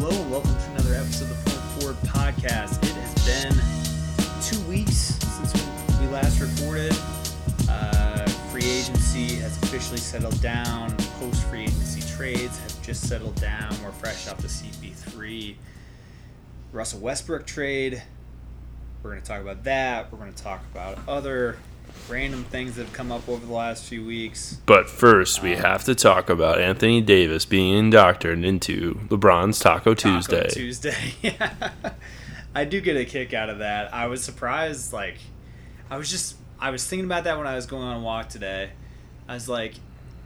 Hello and welcome to another episode of the Point Forward Podcast. It has been two weeks since we last recorded. Uh, free agency has officially settled down. Post free agency trades have just settled down. We're fresh off the CP3 Russell Westbrook trade. We're going to talk about that. We're going to talk about other random things that have come up over the last few weeks. But first, we have to talk about Anthony Davis being indoctrinated into LeBron's Taco, Tuesday. Taco Tuesday. yeah. I do get a kick out of that. I was surprised. Like, I was just, I was thinking about that when I was going on a walk today. I was like,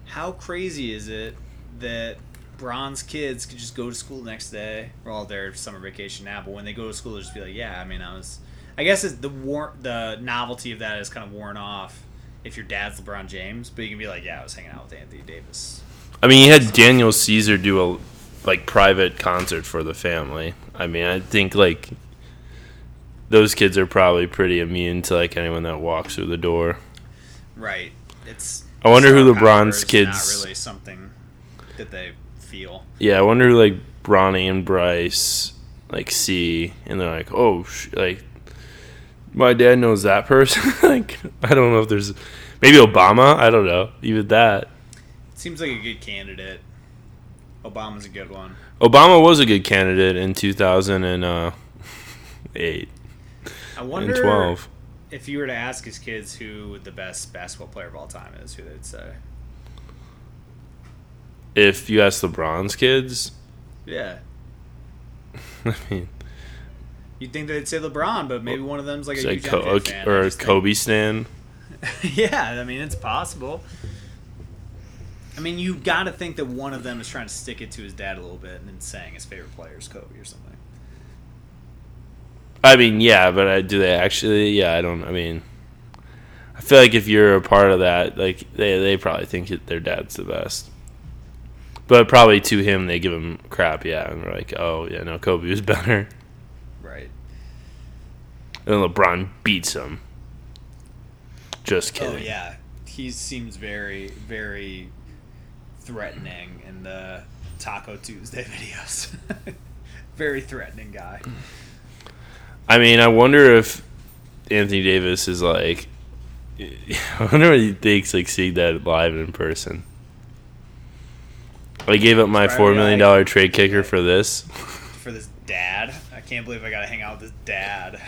how crazy is it that Bron's kids could just go to school the next day? Well, they're summer vacation now, but when they go to school, they'll just be like, yeah, I mean, I was. I guess it's the war, the novelty of that is kind of worn off if your dad's LeBron James, but you can be like, yeah, I was hanging out with Anthony Davis. I mean, you had Daniel Caesar do a like private concert for the family. I mean, I think like those kids are probably pretty immune to like anyone that walks through the door. Right. It's. I wonder who LeBron's kids- Not really something that they feel. Yeah, I wonder who like Bronny and Bryce like see, and they're like, oh, sh-, like my dad knows that person. like, I don't know if there's maybe Obama. I don't know. Even that. Seems like a good candidate. Obama's a good one. Obama was a good candidate in 2008 uh, I and wonder 12. if you were to ask his kids who the best basketball player of all time is, who they'd say. If you ask LeBron's kids, Yeah. I mean, You'd think they'd say LeBron, but maybe one of them's like a like Co- NBA fan. Or a just think- Kobe stan. yeah, I mean it's possible. I mean, you've got to think that one of them is trying to stick it to his dad a little bit and then saying his favorite player is Kobe or something. I mean, yeah, but I, do they actually? Yeah, I don't. I mean, I feel like if you're a part of that, like they they probably think that their dad's the best. But probably to him, they give him crap. Yeah, and they're like, oh yeah, no, Kobe was better. And LeBron beats him. Just oh, kidding. Oh yeah, he seems very, very threatening in the Taco Tuesday videos. very threatening guy. I mean, I wonder if Anthony Davis is like. I wonder what he thinks like seeing that live in person. I gave up my four million dollar trade kicker for this. For this dad, I can't believe I got to hang out with this dad.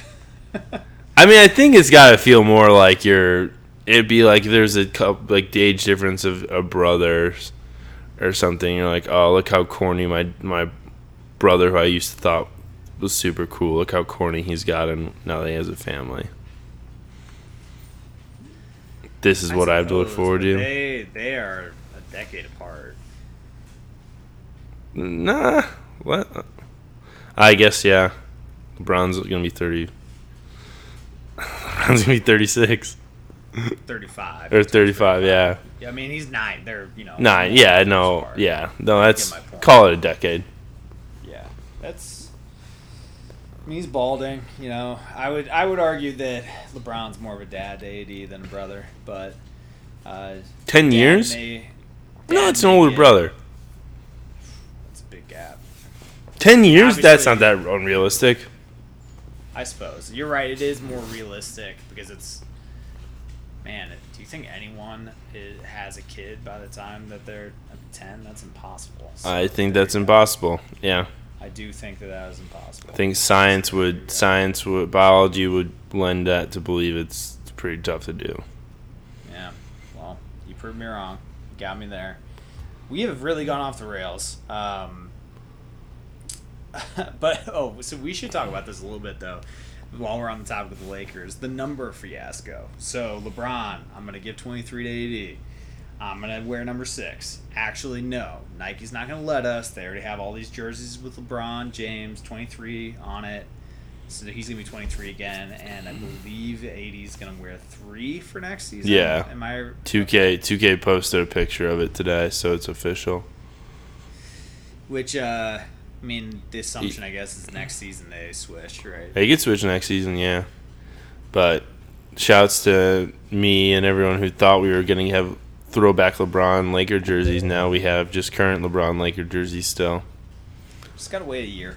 I mean, I think it's got to feel more like you're. It'd be like there's a couple, like the age difference of a brother or something. You're like, oh, look how corny my my brother, who I used to thought was super cool. Look how corny he's gotten now that he has a family. This is what I have to look forward to. They they are a decade apart. Nah, what? I guess yeah. LeBron's gonna be thirty. LeBron's gonna be 36. 35. or thirty-five. Yeah. Yeah, I mean he's nine. They're you know Nine. Yeah, no. apart. Yeah, no. That's call it a decade. Yeah, that's. I mean, he's balding. You know, I would I would argue that LeBron's more of a dad to AD than a brother, but. Uh, Ten years? may- No, it's an older brother. It's a big gap. Ten years? That's not that unrealistic. I suppose you're right. It is more realistic because it's. Man, do you think anyone i has a kid by the time that they're ten? That's impossible. So I think that's impossible. Yeah, I do think that that is impossible. I think science would, science would, biology would lend that to believe it's, it's pretty tough to do. Yeah. Well, you proved me wrong. You got me there. We have really gone off the rails. Um, but oh, so we should talk about this a little bit though. While we're on the topic of the Lakers, the number fiasco. So LeBron, I'm gonna give 23 to AD. I'm gonna wear number six. Actually, no. Nike's not gonna let us. They already have all these jerseys with LeBron James 23 on it. So he's gonna be 23 again, and I believe AD's gonna wear three for next season. Yeah. Am I? 2K 2K posted a picture of it today, so it's official. Which uh, I mean, the assumption I guess is next season they switch, right? He get switch next season, yeah. But shouts to me and everyone who thought we were going to have throwback LeBron Laker jerseys. Now we have just current LeBron Laker jerseys still. Just gotta wait a year.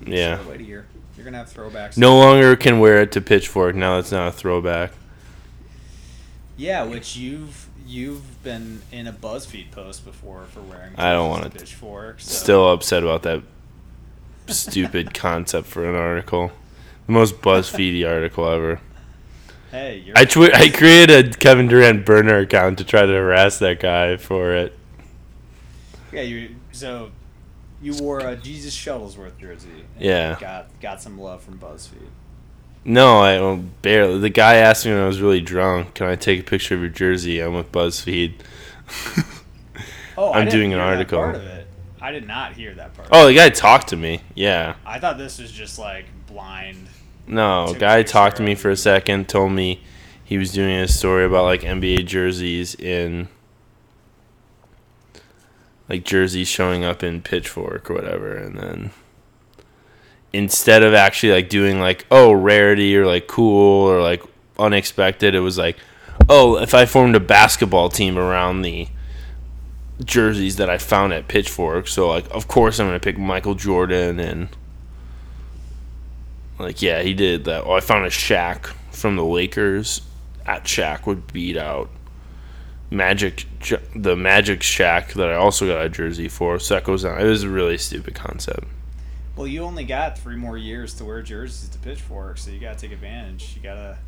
Just Yeah. wait a year. You're gonna have throwbacks. No longer can wear it to pitchfork. Now it's not a throwback. Yeah, which you've you've been in a BuzzFeed post before for wearing. I don't wanna- to pitchfork. So. Still upset about that stupid concept for an article. The most BuzzFeedy article ever. Hey, you're. I twi- I created a Kevin Durant burner account to try to harass that guy for it. yeah, you. So, you wore a Jesus Shuttlesworth jersey. and Yeah. Got got some love from BuzzFeed. No, I well, barely. The guy asked me when I was really drunk, "Can I take a picture of your jersey?" I'm with BuzzFeed. Oh, I'm doing an article. Part of it. I did not hear that part. Oh, the guy talked to me. Yeah. I thought this was just like blind. No, guy talked to me for a second. Told me he was doing a story about like NBA jerseys in like jerseys showing up in Pitchfork or whatever, and then instead of actually like doing like oh rarity or like cool or like unexpected, it was like oh if I formed a basketball team around the jerseys that I found at Pitchfork, so like of course I'm gonna pick Michael Jordan and like yeah he did that. Oh, I found a Shaq from the Lakers. At Shaq would beat out Magic, the Magic Shaq that I also got a jersey for. So that goes on. It was a really stupid concept. Well, you only got three more years to wear jerseys to pitchfork, so you gotta take advantage. You gotta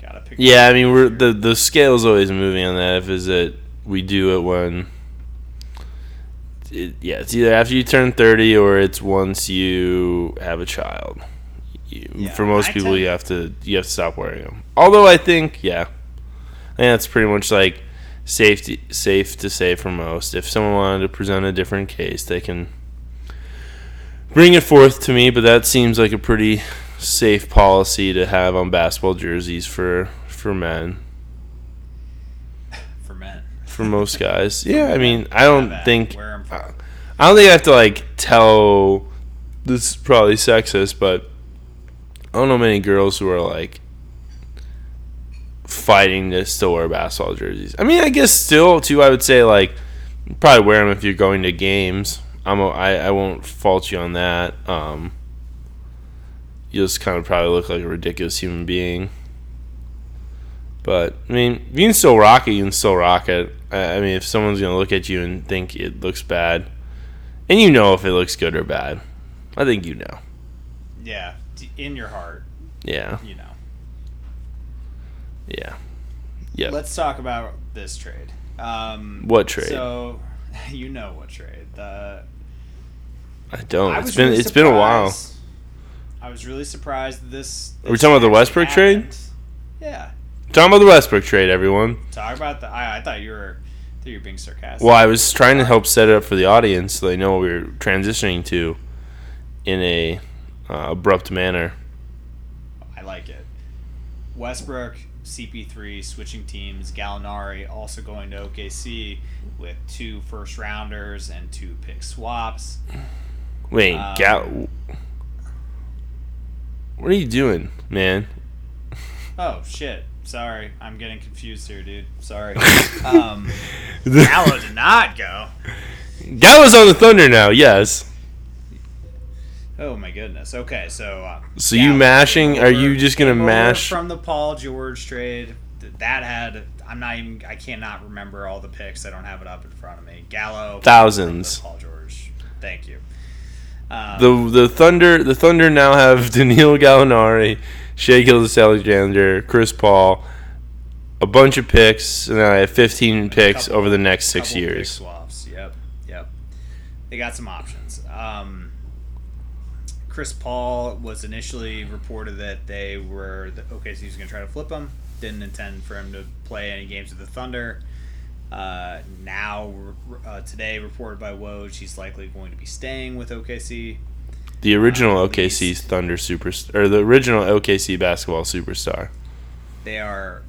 gotta pick. Yeah, I mean we're the the scale's always moving on that. If is it we do it when. It, yeah, it's either after you turn thirty or it's once you have a child. You, Yeah, for most I people, you have to you have to stop wearing them. Although I think, yeah, I think that's pretty much like safety safe to say for most. If someone wanted to present a different case, they can bring it forth to me. But that seems like a pretty safe policy to have on basketball jerseys for for for men. For most guys. Yeah, I mean, I don't Have at it. think Wear 'em for- I don't think I have to like tell. This is probably sexist, but I don't know many girls who are like fighting to still wear basketball jerseys. I mean, I guess still too. I would say like probably wear them if you're going to games. I'm a, I, I won't fault you on that. Um, you just kind of probably look like a ridiculous human being. But I mean, if you can still rock it. You can still rock it. I, mean, if someone's gonna look at you and think it looks bad, and you know if it looks good or bad, I think you know. Yeah, in your heart, Yeah, you know. yeah, yeah. Let's talk about this trade. Um, What trade? So, you know what trade? The I don't. I It's been really it's been a while. I was really surprised that this. Are we talking about the Westbrook trade? Yeah. Talking about the Westbrook trade, everyone. Talk about the. I, I thought you were. Thought you were being sarcastic. Well, I was trying to help set it up for the audience so they know what we are transitioning to in a uh, abrupt manner. I like it. Westbrook, CP3 switching teams. Gallinari also going to OKC with two first rounders and two pick swaps. Wait, Um, Gal. What are you doing, man? Oh shit! Sorry, I'm getting confused here, dude. Sorry. Um, Gallo did not go. Gallo's on the Thunder now. Yes. Oh my goodness. Okay, so. Uh, So you mashing? came Are you just gonna mash? from the Paul George trade? That had. I'm not even. I cannot remember all the picks. I don't have it up in front of me. Gallo. Thousands. Paul George. Thank you. Um, The the Thunder the Thunder now have Danilo Gallinari, Shai Gilgeous-Alexander, Chris Paul, a bunch of picks, and then I have 15 picks couple- over the next six years. swaps. Yep. Yep. They got some options. Um, Chris Paul was initially reported that they were the OKC was going to try to flip him. Didn't intend for him to play any games with the Thunder. Uh, now, uh, today, reported by Woj, he's likely going to be staying with OKC. The original Uh, OKC Thunder superstar, or the original OKC basketball superstar. They are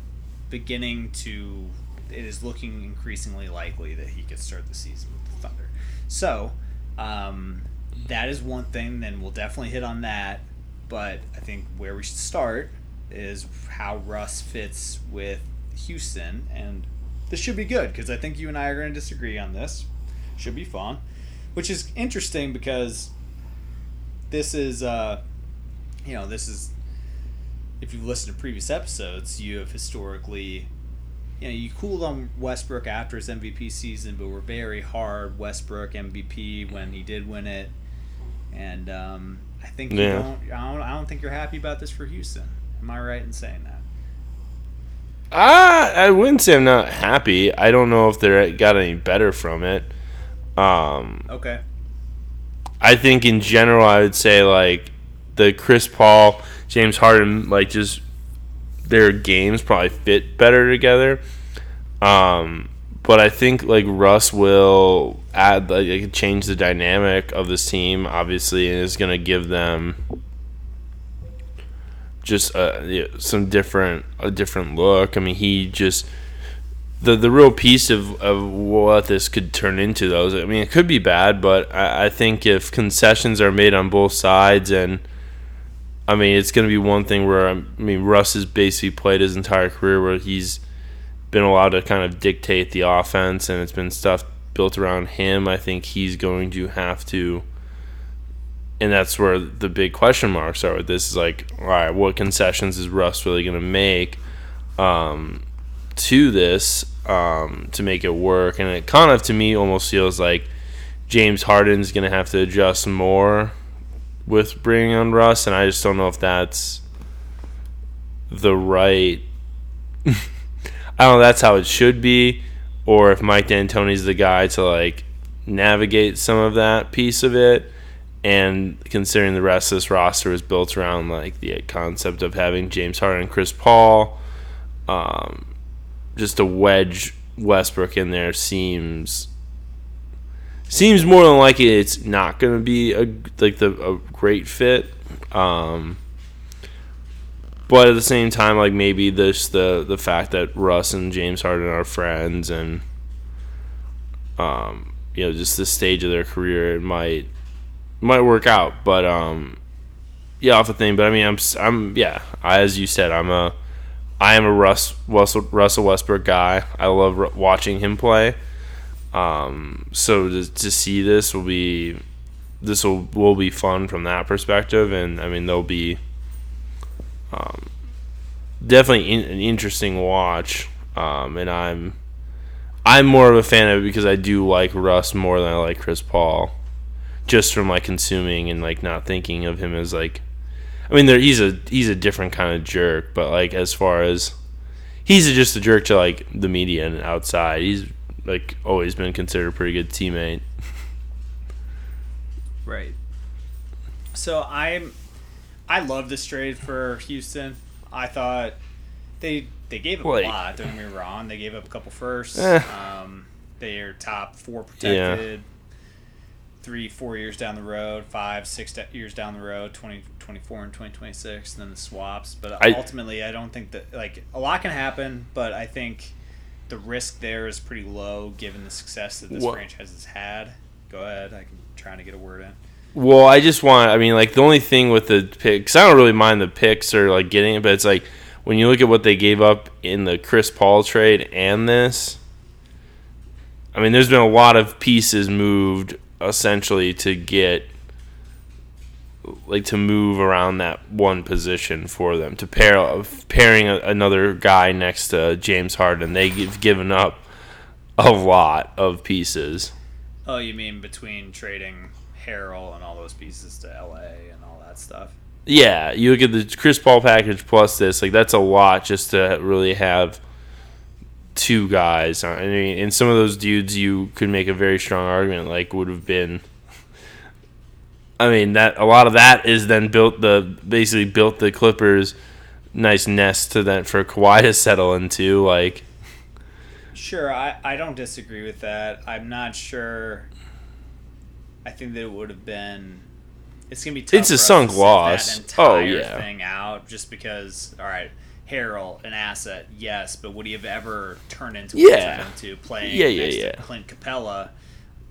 beginning to. It is looking increasingly likely that he could start the season with the Thunder. So, um, that is one thing. Then we'll definitely hit on that. But I think where we should start is how Russ fits with Houston, and this should be good because I think you and I are going to disagree on this. Should be fun, which is interesting because this is uh, you know this is if you've listened to previous episodes, you have historically you know, you cooled on Westbrook after his MVP season, but were very hard Westbrook MVP when he did win it. And um, I think you Yeah. don't, I don't. I don't think you're happy about this for Houston. Am I right in saying that? Ah, I wouldn't say I'm not happy. I don't know if they got any better from it. Um, Okay. I think in general, I would say like the Chris Paul, James Harden, like just their games probably fit better together. Um, but I think like Russ will add like change the dynamic of this team, obviously, and is going to give them just uh, some different a different look. I mean, he just the the real piece of, of what this could turn into those I mean it could be bad but I, I think if concessions are made on both sides and I mean it's going to be one thing where I mean Russ has basically played his entire career where he's been allowed to kind of dictate the offense and it's been stuff built around him. I think he's going to have to and that's where the big question marks are. With this is like all right what concessions is Russ really going to make? Um, to this um, to make it work. And it kind of, to me, almost feels like James Harden's going to have to adjust more with bringing on Russ. And I just don't know if that's the right. I don't know. That's how it should be, or if Mike D'Antoni's the guy to like navigate some of that piece of it. And considering the rest of this roster is built around like the concept of having James Harden, Chris Paul, um, just to wedge Westbrook in there seems seems more than likely it's not going to be a like the a great fit. Um, but at the same time, like maybe this the the fact that Russ and James Harden are friends and um, you know just the stage of their career it might might work out. But um, yeah, off the thing. But I mean, I'm I'm yeah. As you said, I'm a I am a Russ Russell, Russell Westbrook guy. I love watching him play. Um, so to, to see this will be this will will be fun from that perspective, and I mean there'll be um, definitely in, an interesting watch. Um, and I'm I'm more of a fan of it because I do like Russ more than I like Chris Paul, just from like consuming and like not thinking of him as like I mean, there, he's a he's a different kind of jerk, but like as far as he's just a jerk to like the media and outside, he's like always been considered a pretty good teammate. Right. So I'm, I love this trade for Houston. I thought they they gave up Like- a lot. Don't get me wrong. They gave up a couple firsts. Eh. Um, they are top four protected. Three, four years down the road, five, six years down the road, 2024 and 2026, and then the swaps. But I- ultimately, I don't think that, like, a lot can happen, but I think the risk there is pretty low given the success that this franchise has had. Go ahead. I'm trying to get a word in. Well, I just want. I mean, like the only thing with the picks, I don't really mind the picks or like getting it, but it's like when you look at what they gave up in the Chris Paul trade and this. I mean, there's been a lot of pieces moved essentially to get like to move around that one position for them to pair pairing a, another guy next to James Harden. They've given up a lot of pieces. Oh, you mean between trading Harrell and all those pieces to LA and all that stuff? Yeah, you look at the Chris Paul package plus this, like that's a lot just to really have two guys. I mean, and some of those dudes you could make a very strong argument like would have been. I mean that a lot of that is then built the basically built the Clippers nice nest to then for Kawhi to settle into. Like Sure, I, I don't disagree with that. I'm not sure. I think that it would have been. It's gonna be tough. It's a sunk to loss. Oh, yeah. thing out just because. All right, Harrell, an asset, yes, but would he have ever turned into what Yeah. into playing Yeah, yeah, next yeah. to Clint Capela?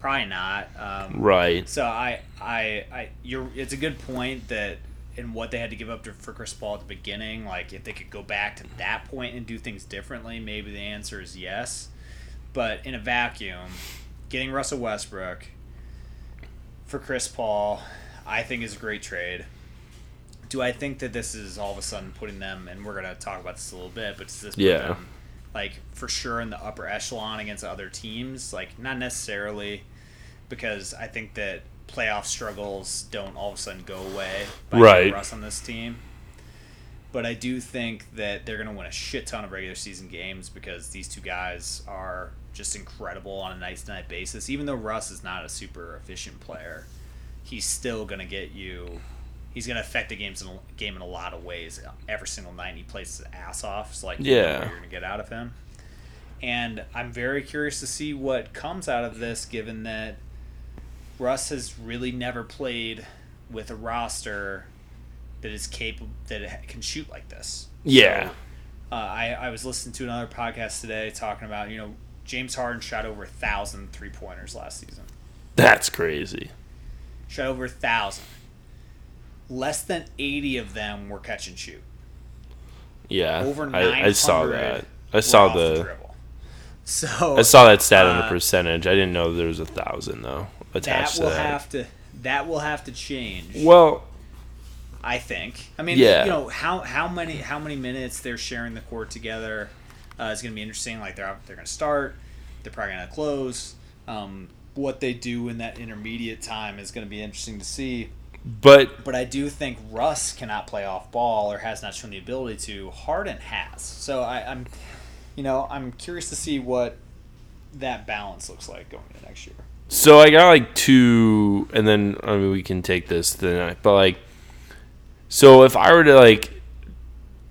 Probably not. Um, right. So I, I, I, you're. It's a good point that in what they had to give up to, for Chris Paul at the beginning, like if they could go back to that point and do things differently, maybe the answer is yes. But in a vacuum, getting Russell Westbrook for Chris Paul, I think is a great trade. Do I think that this is all of a sudden putting them, and we're gonna talk about this a little bit, but does this put Yeah. them like for sure in the upper echelon against other teams? Like not necessarily, because I think that playoff struggles don't all of a sudden go away by Right. Russ on this team. But I do think that they're going to win a shit ton of regular season games because these two guys are just incredible on a night to night basis. Even though Russ is not a super efficient player, he's still going to get you. He's going to affect the games in a, game in a lot of ways. Every single night he plays his ass off. So like, you know Yeah. you're going to get out of him. And I'm very curious to see what comes out of this, given that Russ has really never played with a roster that is capable that can shoot like this. Yeah. Uh, I I was listening to another podcast today talking about you know James Harden shot over a thousand three pointers last season. That's crazy. Shot over a thousand. Less than eighty of them were catch and shoot. Yeah. Over I, I saw that. I saw the, dribble. So I saw that stat on the uh, percentage. I didn't know there was a thousand though that attached will to that. have to that will have to change. well, I think. I mean, Yeah. you know how how many how many minutes they're sharing the court together uh, is going to be interesting. Like they're they're going to start, they're probably going to close. Um, what they do in that intermediate time is going to be interesting to see. But But I do think Russ cannot play off ball or has not shown the ability to. Harden has. So I, I'm, you know, I'm curious to see what that balance looks like going into next year. So I got like two, and then I mean we can take this tonight, but like, so if I were to like,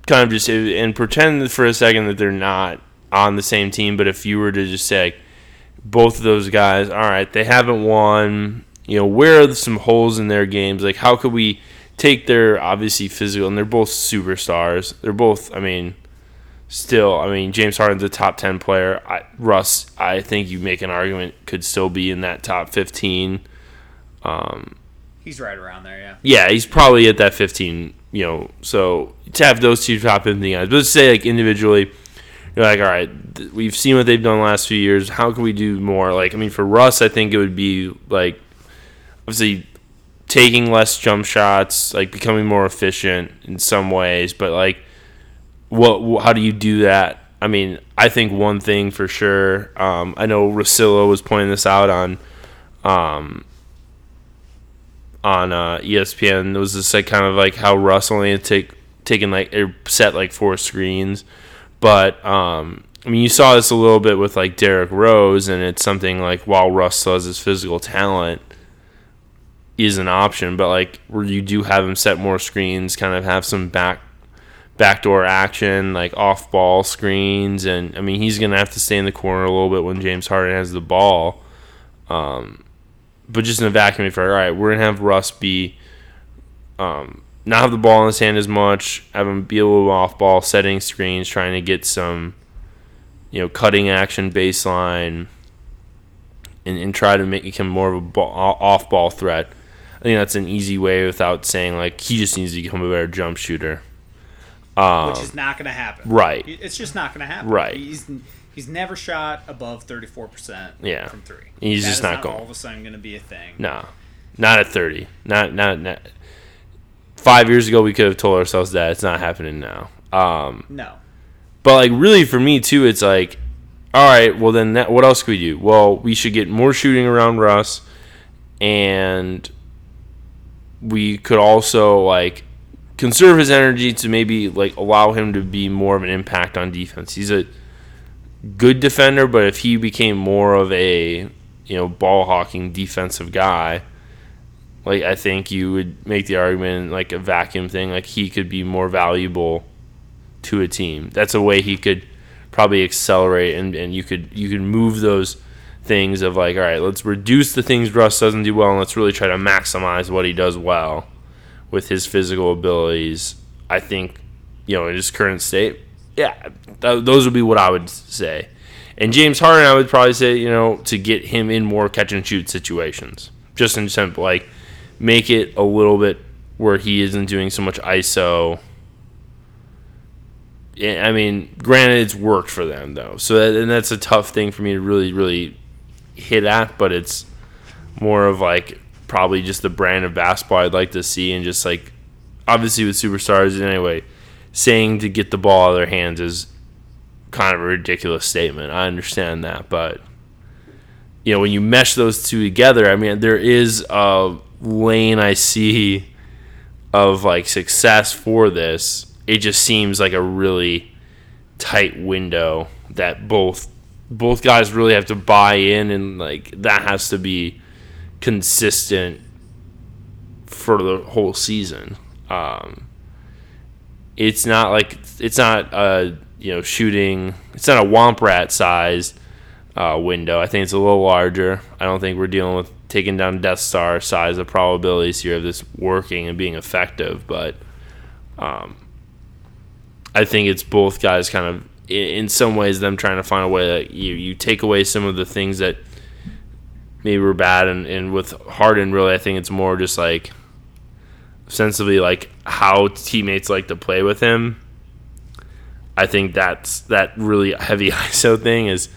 kind of just and pretend for a second that they're not on the same team, but if you were to just say, like, both of those guys, all right, they haven't won. You know, where are some holes in their games? Like, how could we take their obviously physical, and they're both superstars. They're both, I mean, still, I mean, James Harden's a top 10 player. I, Russ, I think you make an argument, could still be in that top 15. Um, he's right around there, yeah. Yeah, he's probably at that 15, you know. So to have those two top 15 guys, but let's say, like, individually, you're like, all right, th- we've seen what they've done the last few years. How can we do more? Like, I mean, for Russ, I think it would be, like, obviously taking less jump shots, like, becoming more efficient in some ways, but, like, what how do you do that? I mean i think one thing for sure um, i know Rosillo was pointing this out on um, on uh, espn it was just like kind of like how russ only had take taken like or set like four screens. But um, i mean you saw this a little bit with like derrick rose and it's something like while russ still has his physical talent is an option but like where you do have him set more screens kind of have some back backdoor action, like off ball screens, and I mean he's gonna have to stay in the corner a little bit when James Harden has the ball. Um, but just in a vacuum, if all right, we're gonna have Russ be um, not have the ball in his hand as much, have him be a little off ball, setting screens, trying to get some, you know, cutting action baseline, and, and try to make him more of a ball, off ball threat. I think that's an easy way without saying like he just needs to become a better jump shooter. Which is not going to happen. Um, right. It's just not going to happen. Right. He's he's never shot above thirty four percent. Yeah. From three. He's That just is not going. All of a sudden, going to be a thing. No, not at thirty. Not not not. Five years ago, we could have told ourselves that it's not happening now. Um, No. but like really, for me too, it's like, all right, well then, that, what else could we do? Well, we should get more shooting around Russ, and we could also like conserve his energy to maybe like allow him to be more of an impact on defense. He's a good defender, but if he became more of a you know ball hawking defensive guy, like I think you would make the argument like a vacuum thing, like he could be more valuable to a team. That's a way he could probably accelerate and, and you could you could move those things of like, all right, let's reduce the things Russ doesn't do well and let's really try to maximize what he does well with his physical abilities. I think, you know, in his current state, yeah, th- those would be what I would say. And James Harden, I would probably say, you know, to get him in more catch and shoot situations. Just in simple, like, make it a little bit where he isn't doing so much ISO. I mean, granted, it's worked for them though, so that, and that's a tough thing for me to really, really hit at. But it's more of like probably just the brand of basketball I'd like to see, and just like obviously with superstars anyway, saying to get the ball out of their hands is kind of a ridiculous statement. I understand that, but you know when you mesh those two together, I mean there is a lane I see of like success for this. It just seems like a really tight window that both both guys really have to buy in and like that has to be consistent for the whole season. Um, it's not like it's not a you know shooting. It's not a womp rat sized uh, window. I think it's a little larger. I don't think we're dealing with taking down Death Star size of probabilities here of this working and being effective, but um, I think it's both guys kind of in some ways them trying to find a way that you you take away some of the things that maybe were bad and, and with Harden really I think it's more just like sensibly like how teammates like to play with him. I think that's that really heavy ISO thing is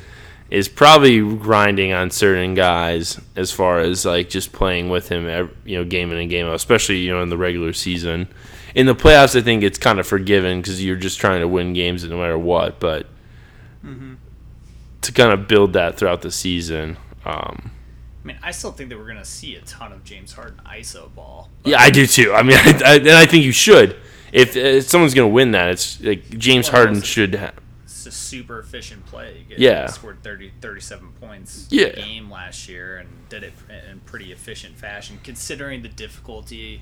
is probably grinding on certain guys as far as like just playing with him, every, you know, game in and game out, especially you know in the regular season. In the playoffs, I think it's kind of forgiven because you're just trying to win games no matter what. But mm-hmm. to kind of build that throughout the season. Um, I mean, I still think that we're going to see a ton of James Harden ISO ball. Yeah, I do too. I mean, I, I, and I think you should. If, if someone's going to win that, it's like James well, Harden should. Ha- it's a super efficient play. He yeah, scored 30, 37 points yeah. a game last year and did it in pretty efficient fashion, considering the difficulty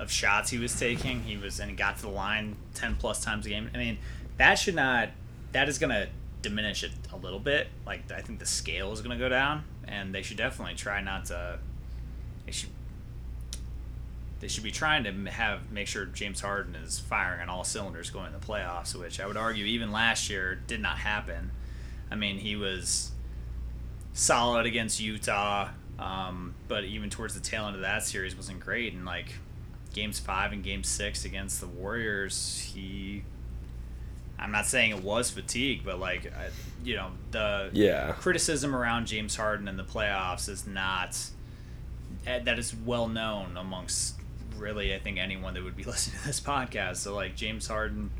of shots he was taking. He was and got to the line ten plus times a game. I mean, that should not. That is going to diminish it a little bit. Like I think the scale is going to go down, and they should definitely try not to. They should. They should be trying to have make sure James Harden is firing on all cylinders going in the playoffs, which I would argue even last year did not happen. I mean, he was solid against Utah, um, but even towards the tail end of that series wasn't great. And like games five and game six against the Warriors, he. I'm not saying it was fatigue, but like, I, you know, the yeah. criticism around James Harden in the playoffs is not eh, that is well known amongst really I think anyone that would be listening to this podcast. So like James Harden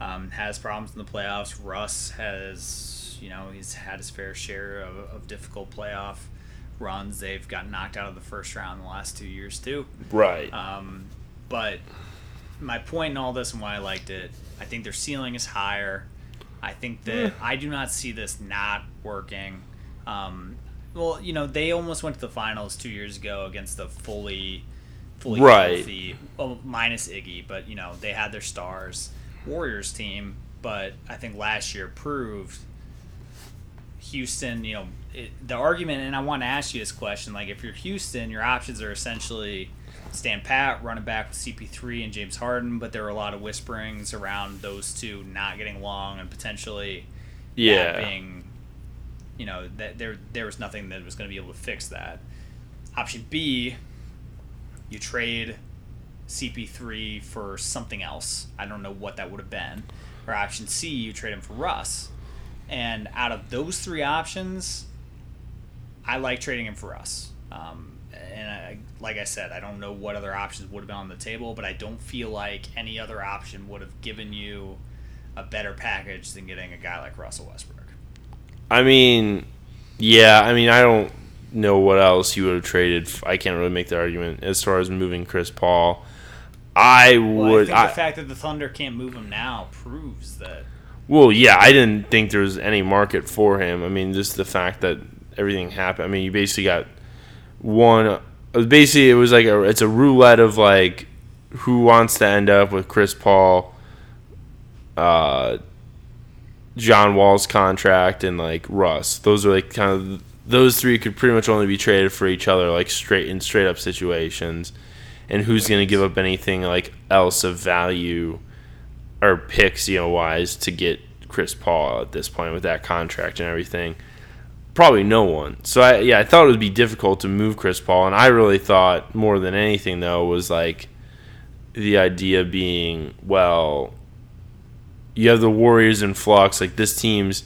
um, has problems in the playoffs. Russ has you know he's had his fair share of, of difficult playoff runs. They've gotten knocked out of the first round in the last two years too. Right. Um, but my point in all this and why I liked it, I think their ceiling is higher. I think that I do not see this not working. Um, well, you know, they almost went to the finals two years ago against the fully, fully right. healthy, well, minus Iggy, but you know they had their stars. Warriors team, but I think last year proved Houston, you know, it, the argument, and I want to ask you this question: like, if you're Houston, your options are essentially stand pat, running back with CP3 and James Harden, but there were a lot of whisperings around those two not getting along and potentially, yeah, being, you know, that there there was nothing that was going to be able to fix that. Option B, you trade CP3 for something else. I don't know what that would have been. Or option C, you trade him for Russ. And out of those three options, I like trading him for us. Um, and I, like I said, I don't know what other options would have been on the table, but I don't feel like any other option would have given you a better package than getting a guy like Russell Westbrook. I mean, yeah, I mean, I don't know what else you would have traded. I can't really make the argument as far as moving Chris Paul. I would. Well, I the fact that the Thunder can't move him now proves that. Well, yeah, I didn't think there was any market for him. I mean, just the fact that everything happened. I mean, you basically got one. Basically, it was like a it's a roulette of like who wants to end up with Chris Paul, uh, John Wall's contract, and like Russ. Those are like kind of those three could pretty much only be traded for each other, like straight in straight up situations. And who's going to give up anything like else of value or picks, you know, wise to get Chris Paul at this point with that contract and everything? probably no one. So I yeah, I thought it would be difficult to move Chris Paul, and I really thought more than anything though was like the idea being well, you have the Warriors in flux, like this team's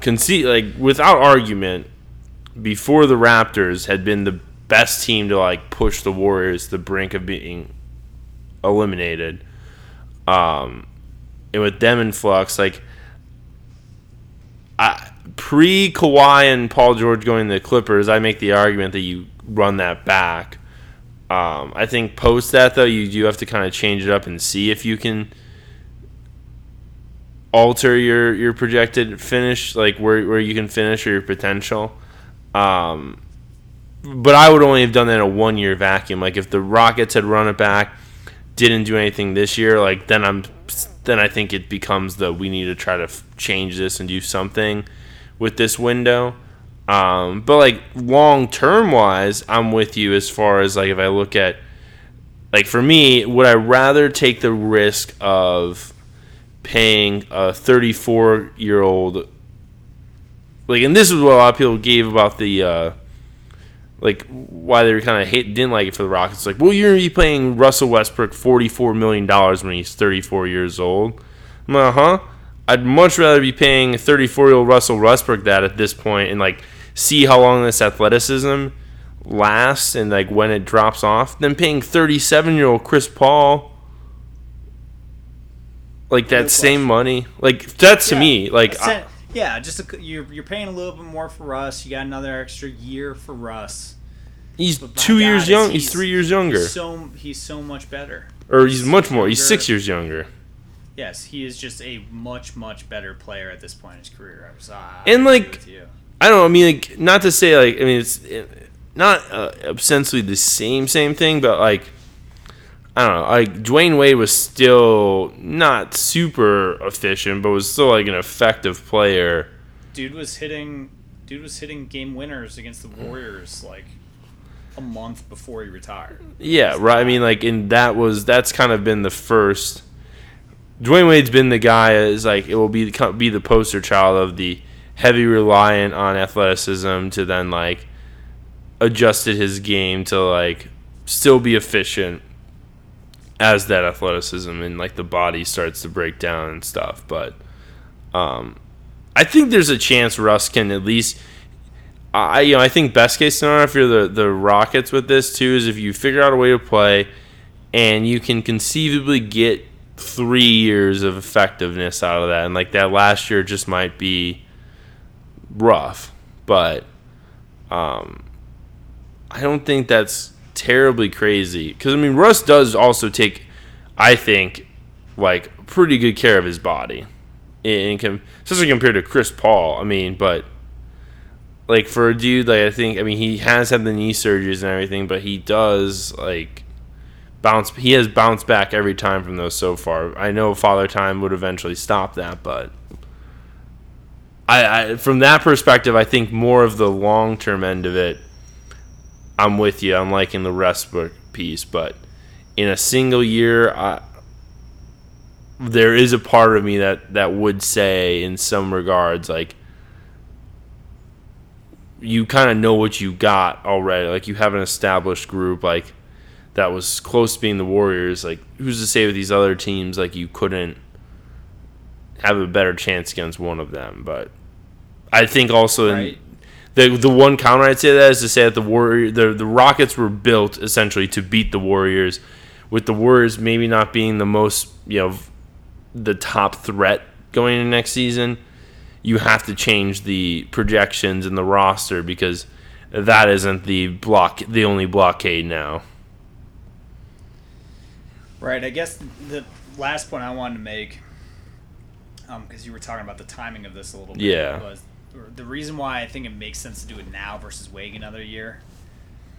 conceit like without argument before the Raptors had been the best team to like push the Warriors to the brink of being eliminated. Um, and with them in flux, like I, pre Kawhi and Paul George going to the Clippers, I make the argument that you run that back. Um, I think post that though, you do have to kind of change it up and see if you can alter your your projected finish, like where where you can finish or your potential. Um, but I would only have done that in a one year vacuum. Like if the Rockets had run it back, didn't do anything this year, like then I'm then I think it becomes the we need to try to f- change this and do something with this window. Um, but like long term wise, I'm with you as far as like if I look at like for me, would I rather take the risk of paying a 34 year old like and this is what a lot of people gave about the uh, like why they were kind of hate didn't like it for the Rockets. Like, well, you're gonna be paying Russell Westbrook forty four million dollars when he's thirty four years old. I'm like, huh? I'd much rather be paying thirty four year old Russell Westbrook that at this point and like see how long this athleticism lasts and like when it drops off than paying thirty seven year old Chris Paul like that same money. Like that's to me like. I, yeah, just a, you're you're paying a little bit more for Russ. You got another extra year for Russ. He's two God, years young. He's, three years younger, He's so he's so much better. or he's much more. He's six years younger. Yes, he is just a much much better player at this point in his career. I was, I And, like. I don't know. I mean, like, not to say like I mean it's not uh, essentially the same same thing, but like I don't know. Like Dwyane Wade was still not super efficient, but was still like an effective player. dude was hitting dude was hitting game winners against the Warriors like a month before he retired. Yeah, right. I mean, like, and that was that's kind of been the first. Dwyane Wade's been the guy is like it will be be the poster child of the heavy reliant on athleticism to then like adjusted his game to like still be efficient as that athleticism and like the body starts to break down and stuff. But um, I think there's a chance Russ can at least. I you know I think best case scenario if you're the the Rockets with this too is if you figure out a way to play and you can conceivably get three years of effectiveness out of that and like that last year just might be rough but um I don't think that's terribly crazy because I mean Russ does also take I think like pretty good care of his body in, com- especially compared to Chris Paul I mean but like for a dude like I think I mean he has had the knee surgeries and everything, but he does like bounce he has bounced back every time from those so far. I know father time would eventually stop that, but I, I from that perspective I think more of the long term end of it I'm with you. I'm liking the Westbrook piece, but in a single year I there is a part of me that that would say in some regards like you kind of know what you got already. Like you have an established group like that was close to being the Warriors. Like who's to say with these other teams like you couldn't have a better chance against one of them? But I think also Right. in the the one counter I'd say to that is to say that the Warrior the the Rockets were built essentially to beat the Warriors, with the Warriors maybe not being the most you know the top threat going into next season you have to change the projections and the roster because that isn't the block the only blockade now. Right. I guess the last point I wanted to make, um, because you were talking about the timing of this a little bit, Yeah. was the reason why I think it makes sense to do it now versus waiting another year,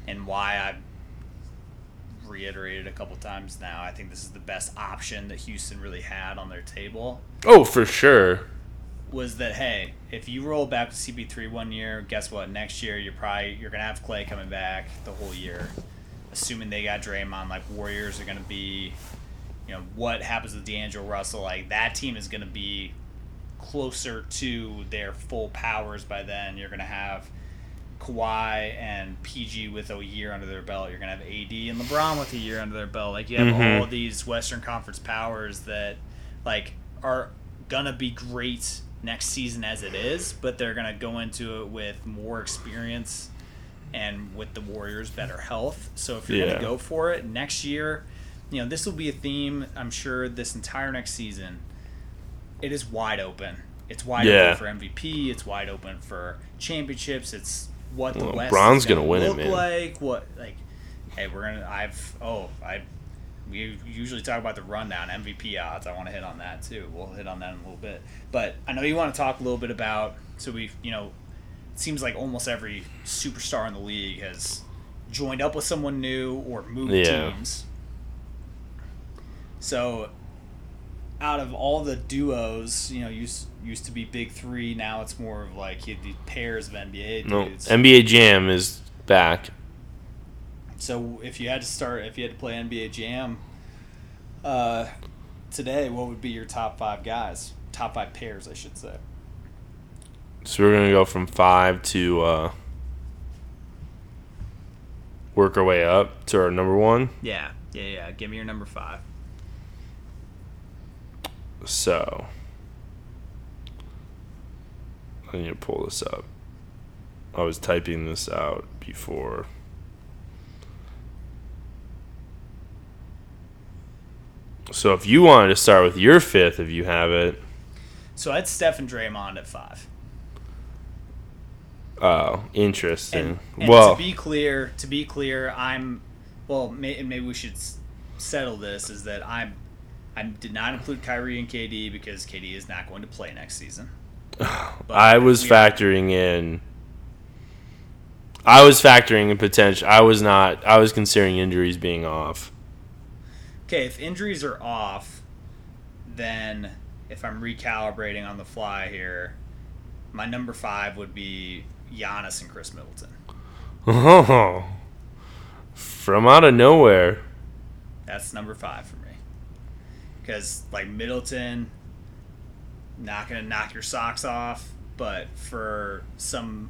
and why I've reiterated a couple times now. I think this is the best option that Houston really had on their table. Oh, for sure. was that hey, if you roll back to CP3 one year, guess what? Next year you're probably you're gonna have Clay coming back the whole year, assuming they got Draymond. Like Warriors are gonna be, you know, what happens with D'Angelo Russell? Like that team is gonna be closer to their full powers by then. You're gonna have Kawhi and PG with a year under their belt. You're gonna have AD and LeBron with a year under their belt. Like you have Mhm. all these Western Conference powers that like are gonna be great next season as it is, but they're gonna go into it with more experience and with the Warriors better health. So if you're Yeah. gonna go for it next year, you know this will be a theme. I'm sure this entire next season, it is wide open. It's wide Yeah. open for MVP. It's wide open for championships. It's what the Well, West Bron's is gonna, gonna win it, look man. like. What like? Hey, we're gonna. I've oh I. We usually talk about the rundown MVP odds. I want to hit on that too. We'll hit on that in a little bit. But I know you want to talk a little bit about. So we, you know, it seems like almost every superstar in the league has joined up with someone new or moved Yeah. teams. So, out of all the duos, you know, used used to be big three. Now it's more of like you had the pairs of NBA No, dudes. NBA Jam is back. so if you had to start, if you had to play NBA Jam, uh, today, what would be your top five guys? Top five pairs, I should say. So we're gonna go from five to uh, work our way up to our number one. Yeah, yeah, yeah. Give me your number five. So I need to pull this up. I was typing this out before. So if you wanted to start with your fifth, if you have it, So had Steph and Draymond at five. oh, interesting. And, and well, to be clear, to be clear, I'm well. May, and maybe we should s- settle this: is that I'm I did not include Kyrie and KD because KD is not going to play next season. But I was we are- factoring in. I was factoring in potential. I was not. I was considering injuries being off. Okay, if injuries are off, then if I'm recalibrating on the fly here, my number five would be Giannis and Khris Middleton. Oh, from out of nowhere. That's number five for me. Because like Middleton, not gonna knock your socks off, but for some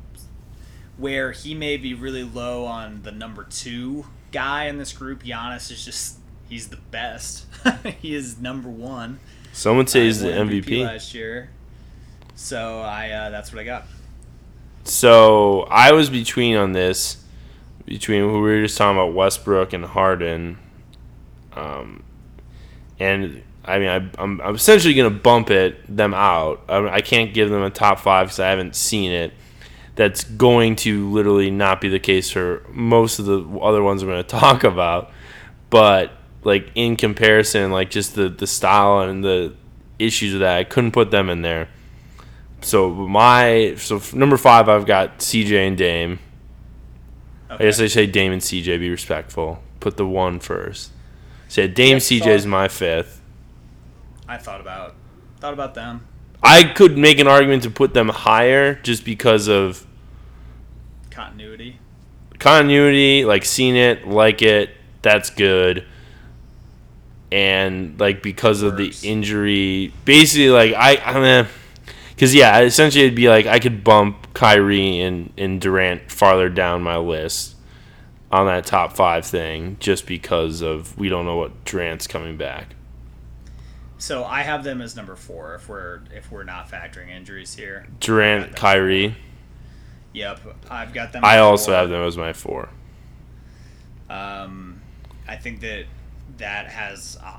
where he may be really low on the number two guy in this group, Giannis is just he's the best. he is number one. Someone say he's the MVP. last year. So I uh, that's what I got. So I was between on this, between who we were just talking about Westbrook and Harden, um, and I mean I, I'm, I'm essentially gonna bump it them out. I, I can't give them a top five because I haven't seen it. That's going to literally not be the case for most of the other ones I'm going to talk about, but like in comparison, like just the the style and the issues of that, I couldn't put them in there. So my so number five, I've got CJ and Dame. Okay. I guess I say Dame and CJ. Be respectful. Put the one first. Said Dame Yep, CJ is my fifth. I thought about thought about them. I could make an argument to put them higher just because of Continuity. continuity. Like seen it, like it. That's good. And like because of the injury, basically like I I mean, because yeah, essentially it'd be like I could bump Kyrie and and Durant farther down my list on that top five thing just because of we don't know what Durant's coming back. So I have them as number four if we're if we're not factoring injuries here. Durant, Kyrie. Yep, I've got them. I also four. have them as my four. Um, I think that that has, uh,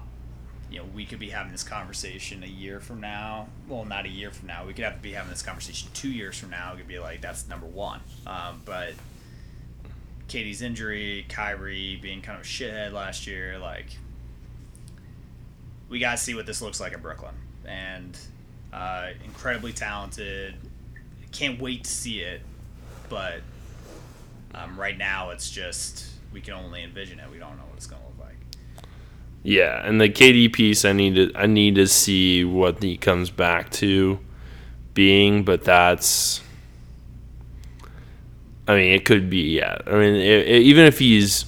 you know, we could be having this conversation a year from now. Well, not a year from now. We could have to be having this conversation two years from now. It could be like that's number one. Um, but KD's injury, Kyrie being kind of a shithead last year, like we got to see what this looks like in Brooklyn. And uh, incredibly talented. Can't wait to see it. But um, right now, it's just we can only envision it. We don't know what it's going to look like. Yeah, and the KD piece, I need to I need to see what he comes back to being, but that's. I mean, it could be yeah. I mean, it, it- even if he's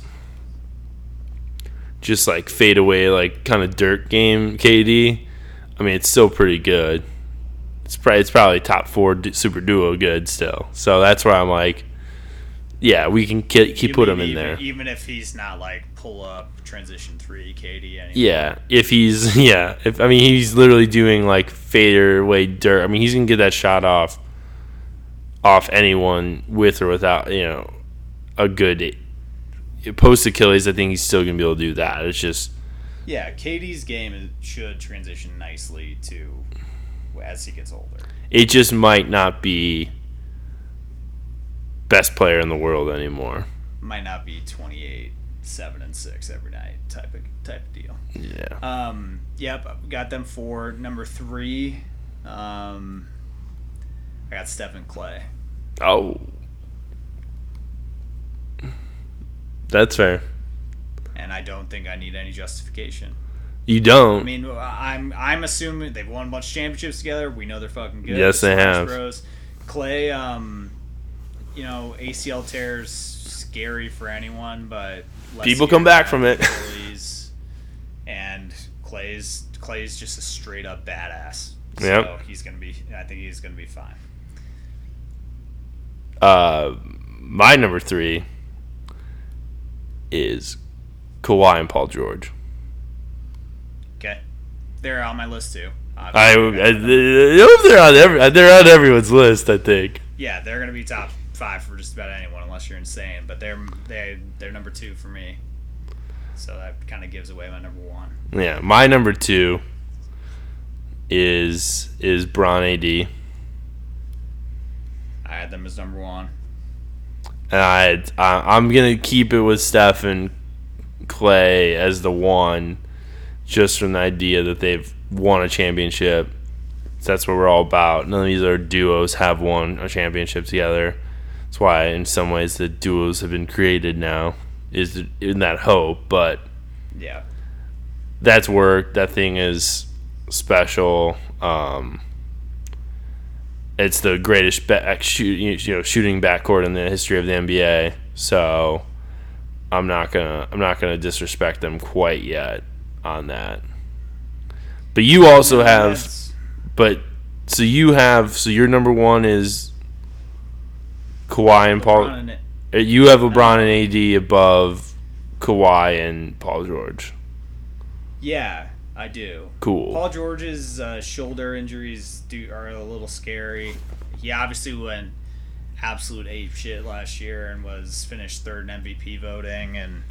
just like fade away, like kind of dirt game KD, I mean, it's still pretty good. It's probably it's probably top four du- super duo good still. So that's where I'm like, yeah, we can keep, put him in even, there. even if he's not like pull up transition three KD. Anymore. Yeah, if he's yeah, if I mean he's literally doing like fade away dirt. I mean he's gonna get that shot off, off anyone with or without you know, a good post Achilles. I think he's still gonna be able to do that. It's just Yeah, KD's game should transition nicely to as he gets older. it just might not be best player in the world anymore. Might not be 28, 7 and 6 every night type of type of deal. Yeah. Um, yep, got them for number 3. Um, I got Steph and Klay. Oh. That's fair. And I don't think I need any justification. You don't. I mean, I'm I'm assuming they've won a bunch of championships together. We know they're fucking good. Yes, they have. Bros. Klay, um, you know, ACL tears scary for anyone, but less People come back from it. Achilles. and Klay's Klay's just a straight up badass. So Yep. he's gonna be. I think he's gonna be fine. Uh, my number three is Kawhi and Paul George. Okay, they're on my list too. I, I, Obviously. I hope they're on every, they're on everyone's list. I think. yeah, they're gonna be top five for just about anyone, unless you're insane. But they're they they're number two for me. So that kind of gives away my number one. Yeah, my number two is is Bron AD, I had them as number one. I, I I'm gonna keep it with Steph and Klay as the one, just from the idea that they've won a championship. So that's what we're all about. None of these other duos have won a championship together. That's why, in some ways, the duos have been created now. Is in that hope, but Yeah. that's work. That thing is special. Um, it's the greatest back shoot, you know, shooting backcourt in the history of the NBA. So I'm not gonna I'm not gonna disrespect them quite yet on that. But you also have, but so you have, so your number one is Kawhi and Paul. And Uh, You have LeBron and AD above Kawhi and Paul George. Yeah, I do. Cool. Paul George's uh, shoulder injuries do are a little scary. He obviously went absolute ape shit last year and was finished third in MVP voting and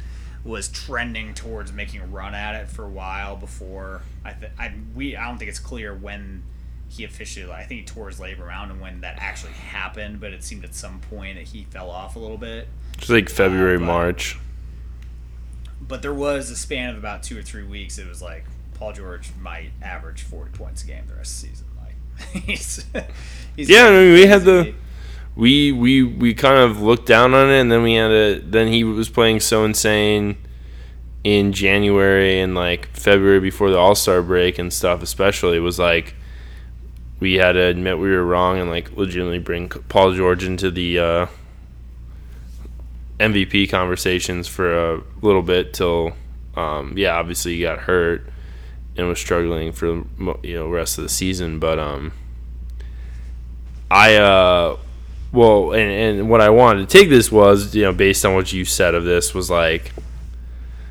was trending towards making a run at it for a while before I th- I we I don't think it's clear when he officially I think he tore his labrum around and when that actually happened, but it seemed at some point that he fell off a little bit. It's like February, but- March. But there was a span of about two or three weeks. It was like Paul George might average forty points a game the rest of the season. Like he's, he's Yeah, I mean, we had the- We we we kind of looked down on it, and then we had a. Then he was playing so insane in January and like February before the All Star break and stuff. Especially it was like we had to admit we were wrong and like legitimately bring Paul George into the uh, MVP conversations for a little bit till um, yeah, obviously he got hurt and was struggling for you know rest of the season, but um. I uh well and, and what I wanted to take this was, you know, based on what you said of this was like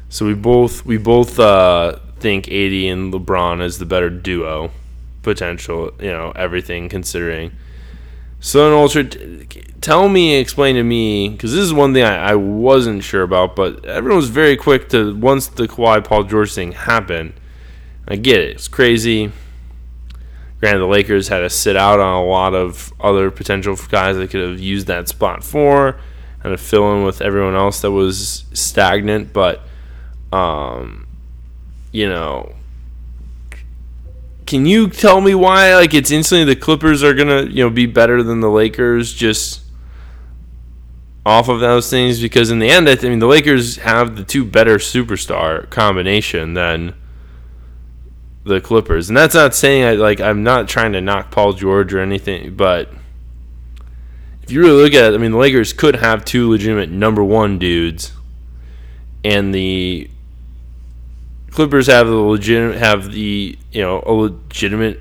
so we both we both uh think AD and LeBron is the better duo potential, you know, everything considering. So then Ultra tell me explain to me cuz this is one thing I, I wasn't sure about, but everyone was very quick to once the Kawhi Paul George thing happened. I get it. It's crazy. Granted, the Lakers had to sit out on a lot of other potential guys that could have used that spot for, and to fill in with everyone else that was stagnant. But, um, you know, can you tell me why? Like, it's instantly the Clippers are gonna, you know, be better than the Lakers just off of those things? Because in the end, I mean, the Lakers have the two better superstar combination than the Clippers. And that's not saying I like I'm not trying to knock Paul George or anything, but if you really look at it, I mean the Lakers could have two legitimate number 1 dudes and the Clippers have the legitimate have the, you know, a legitimate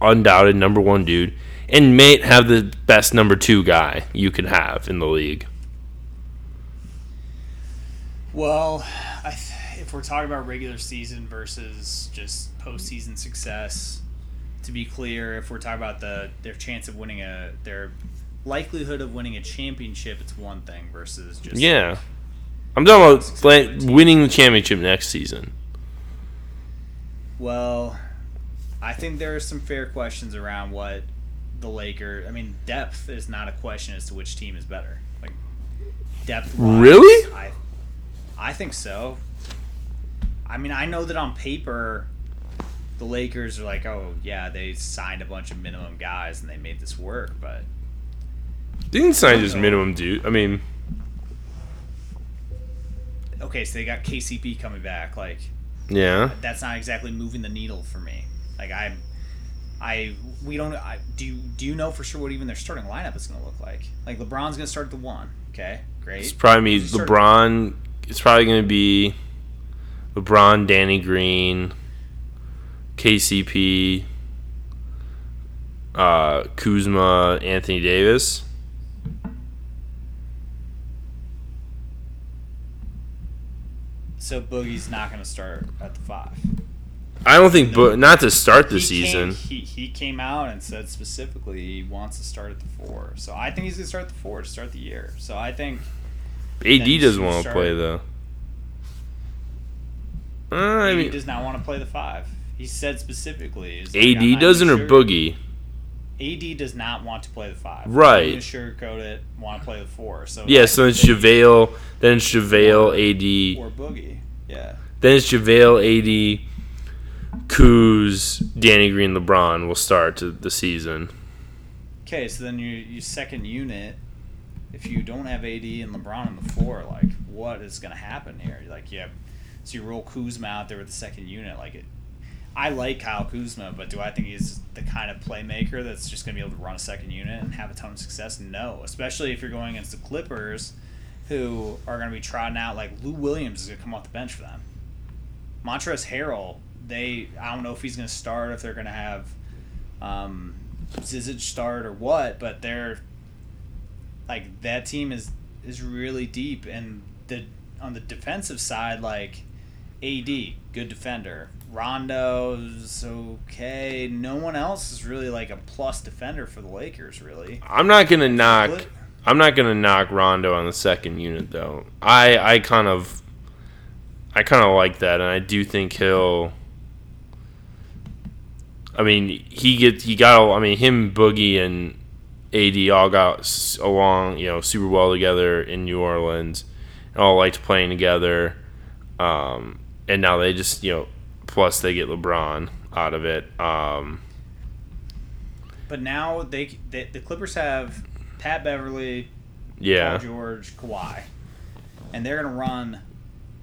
undoubted number 1 dude and may have the best number 2 guy you could have in the league. Well, if we're talking about regular season versus just postseason success, to be clear, if we're talking about the their chance of winning a their likelihood of winning a championship, it's one thing versus just Yeah. I'm talking about like, winning the championship next season. Well, I think there are some fair questions around what the Lakers. I mean, depth is not a question as to which team is better. Like depth. Really? I, I think so. I mean, I know that on paper, the Lakers are like, oh yeah, they signed a bunch of minimum guys and they made this work, but They didn't sign just minimum dude. I mean, okay, so they got KCP coming back, like. yeah. that's not exactly moving the needle for me. Like I, I we don't. I, do you do you know for sure what even their starting lineup is going to look like? Like LeBron's going to start at the one. Okay, great. It's probably me, LeBron. It's probably going to be LeBron, Danny Green, KCP, uh, Kuzma, Anthony Davis. So Boogie's not going to start at the five. I don't think, but not to start the He season. Came, he he came out and said specifically he wants to start at the four. So I think he's going to start at the four to start the year. So I think AD doesn't want to play though. Uh, I he mean, does not want to play the five. He said specifically. like, AD doesn't or Boogie. AD does not want to play the five. Right. Sugarcoat it. Want to play the four. So Yeah, so it's JaVale, then it's JaVale, AD, or Boogie. Yeah. then it's JaVale, AD, Kuz, Danny Green, LeBron will start to the season. Okay, so then your your second unit, if you don't have AD and LeBron on the floor, like what is gonna happen here? Like you have, so you roll Kuzma out there with the second unit. Like it, I like Kyle Kuzma, but do I think he's the kind of playmaker that's just gonna be able to run a second unit and have a ton of success? No, especially if you're going against the Clippers, who are gonna be trotting out like Lou Williams is gonna come off the bench for them. Montrezl Harrell, they I don't know if he's gonna start, if they're gonna have um, Zizic start or what, but they're like that team is is really deep, and the on the defensive side, like AD, good defender. Rondo's okay. No one else is really like a plus defender for the Lakers, really. I'm not gonna knock. But- I'm not gonna knock Rondo on the second unit though. I I kind of, I kind of like that, and I do think he'll. I mean, he get he got. I mean, him, Boogie, and AD all got along, you know, super well together in New Orleans, and all liked playing together. Um, and now they just, you know, plus they get LeBron out of it. Um, But now they, they the Clippers have Pat Beverley, yeah, Paul George, Kawhi, and they're gonna run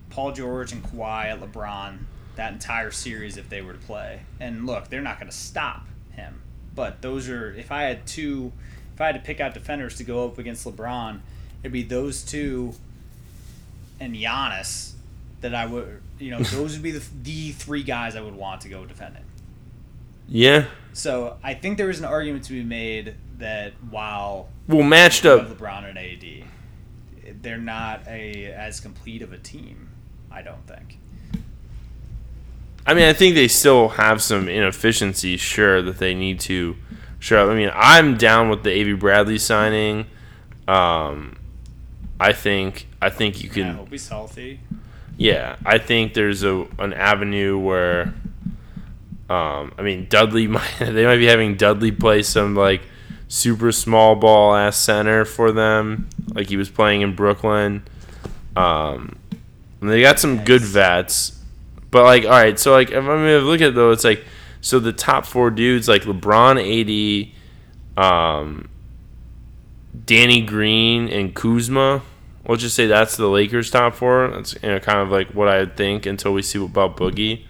Paul George and Kawhi at LeBron that entire series if they were to play. And look, they're not gonna stop him. But those are if I had two, if I had to pick out defenders to go up against LeBron, it'd be those two and Giannis that I would, you know, those would be the the three guys I would want to go defend him. yeah. So I think there is an argument to be made that while Well, matched up. LeBron and AD, they're not a as complete of a team. I don't think. I mean, I think they still have some inefficiencies, sure, that they need to. Sure, I mean, I'm down with the Avery Bradley signing. Um, I think I think you I can. hope he's healthy. Yeah, I think there's a an avenue where. Um, I mean, Dudley might they might be having Dudley play some like super small ball ass center for them, like he was playing in Brooklyn. Um, and they got some good vets, but like, all right, so like, if I mean, look at it though, it's like, so the top four dudes like LeBron, AD, um, Danny Green, and Kuzma. Let's just say that's the Lakers' top four. That's you know kind of like what I would think until we see about Boogie.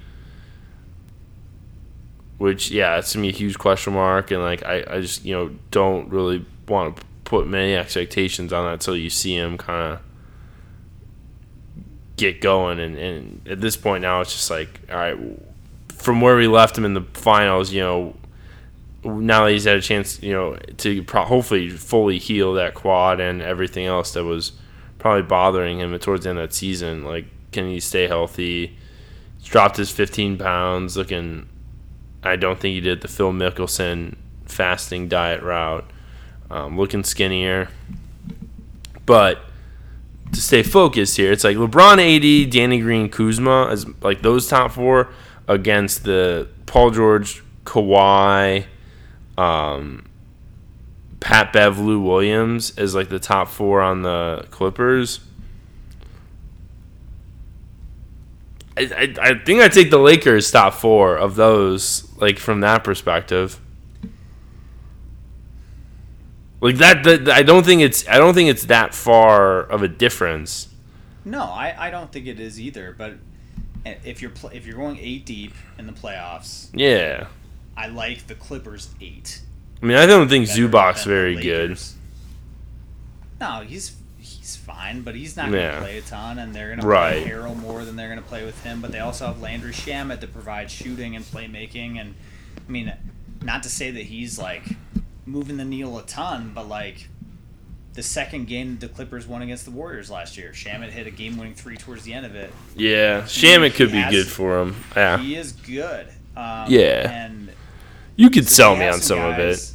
Which yeah, it's gonna be a huge question mark, and like I, I just you know don't really want to put many expectations on that until you see him kind of get going. And, and at this point now, it's just like all right, from where we left him in the finals, you know, now that he's had a chance, you know, to pro- hopefully fully heal that quad and everything else that was probably bothering him towards the end of that season. Like, can he stay healthy? He's dropped his 15 pounds, looking. I don't think he did the Phil Mickelson fasting diet route. um, looking skinnier. But to stay focused here, it's like LeBron, AD, Danny Green, Kuzma as like those top four against the Paul George, Kawhi, um, Pat Bev, Lou Williams as like the top four on the Clippers. I, I, I think I take the Lakers top four of those, like from that perspective. Like that, that, I don't think it's I don't think it's that far of a difference. No, I, I don't think it is either. But if you're pl- if you're going eight deep in the playoffs, Yeah, I like the Clippers eight. I mean I don't think better Zubac's very good. No, he's he's fine, but he's not going to Yeah. play a ton, and they're going to Right. play Harrell more than they're going to play with him. But they also have Landry Shamet to provide shooting and playmaking, and I mean, not to say that he's like moving the needle a ton, but like the second game the Clippers won against the Warriors last year, Shamet hit a game-winning three towards the end of it. Yeah, Shamet could be has- good for him. Yeah, He is good. Um, Yeah. and you could so sell me on some of it.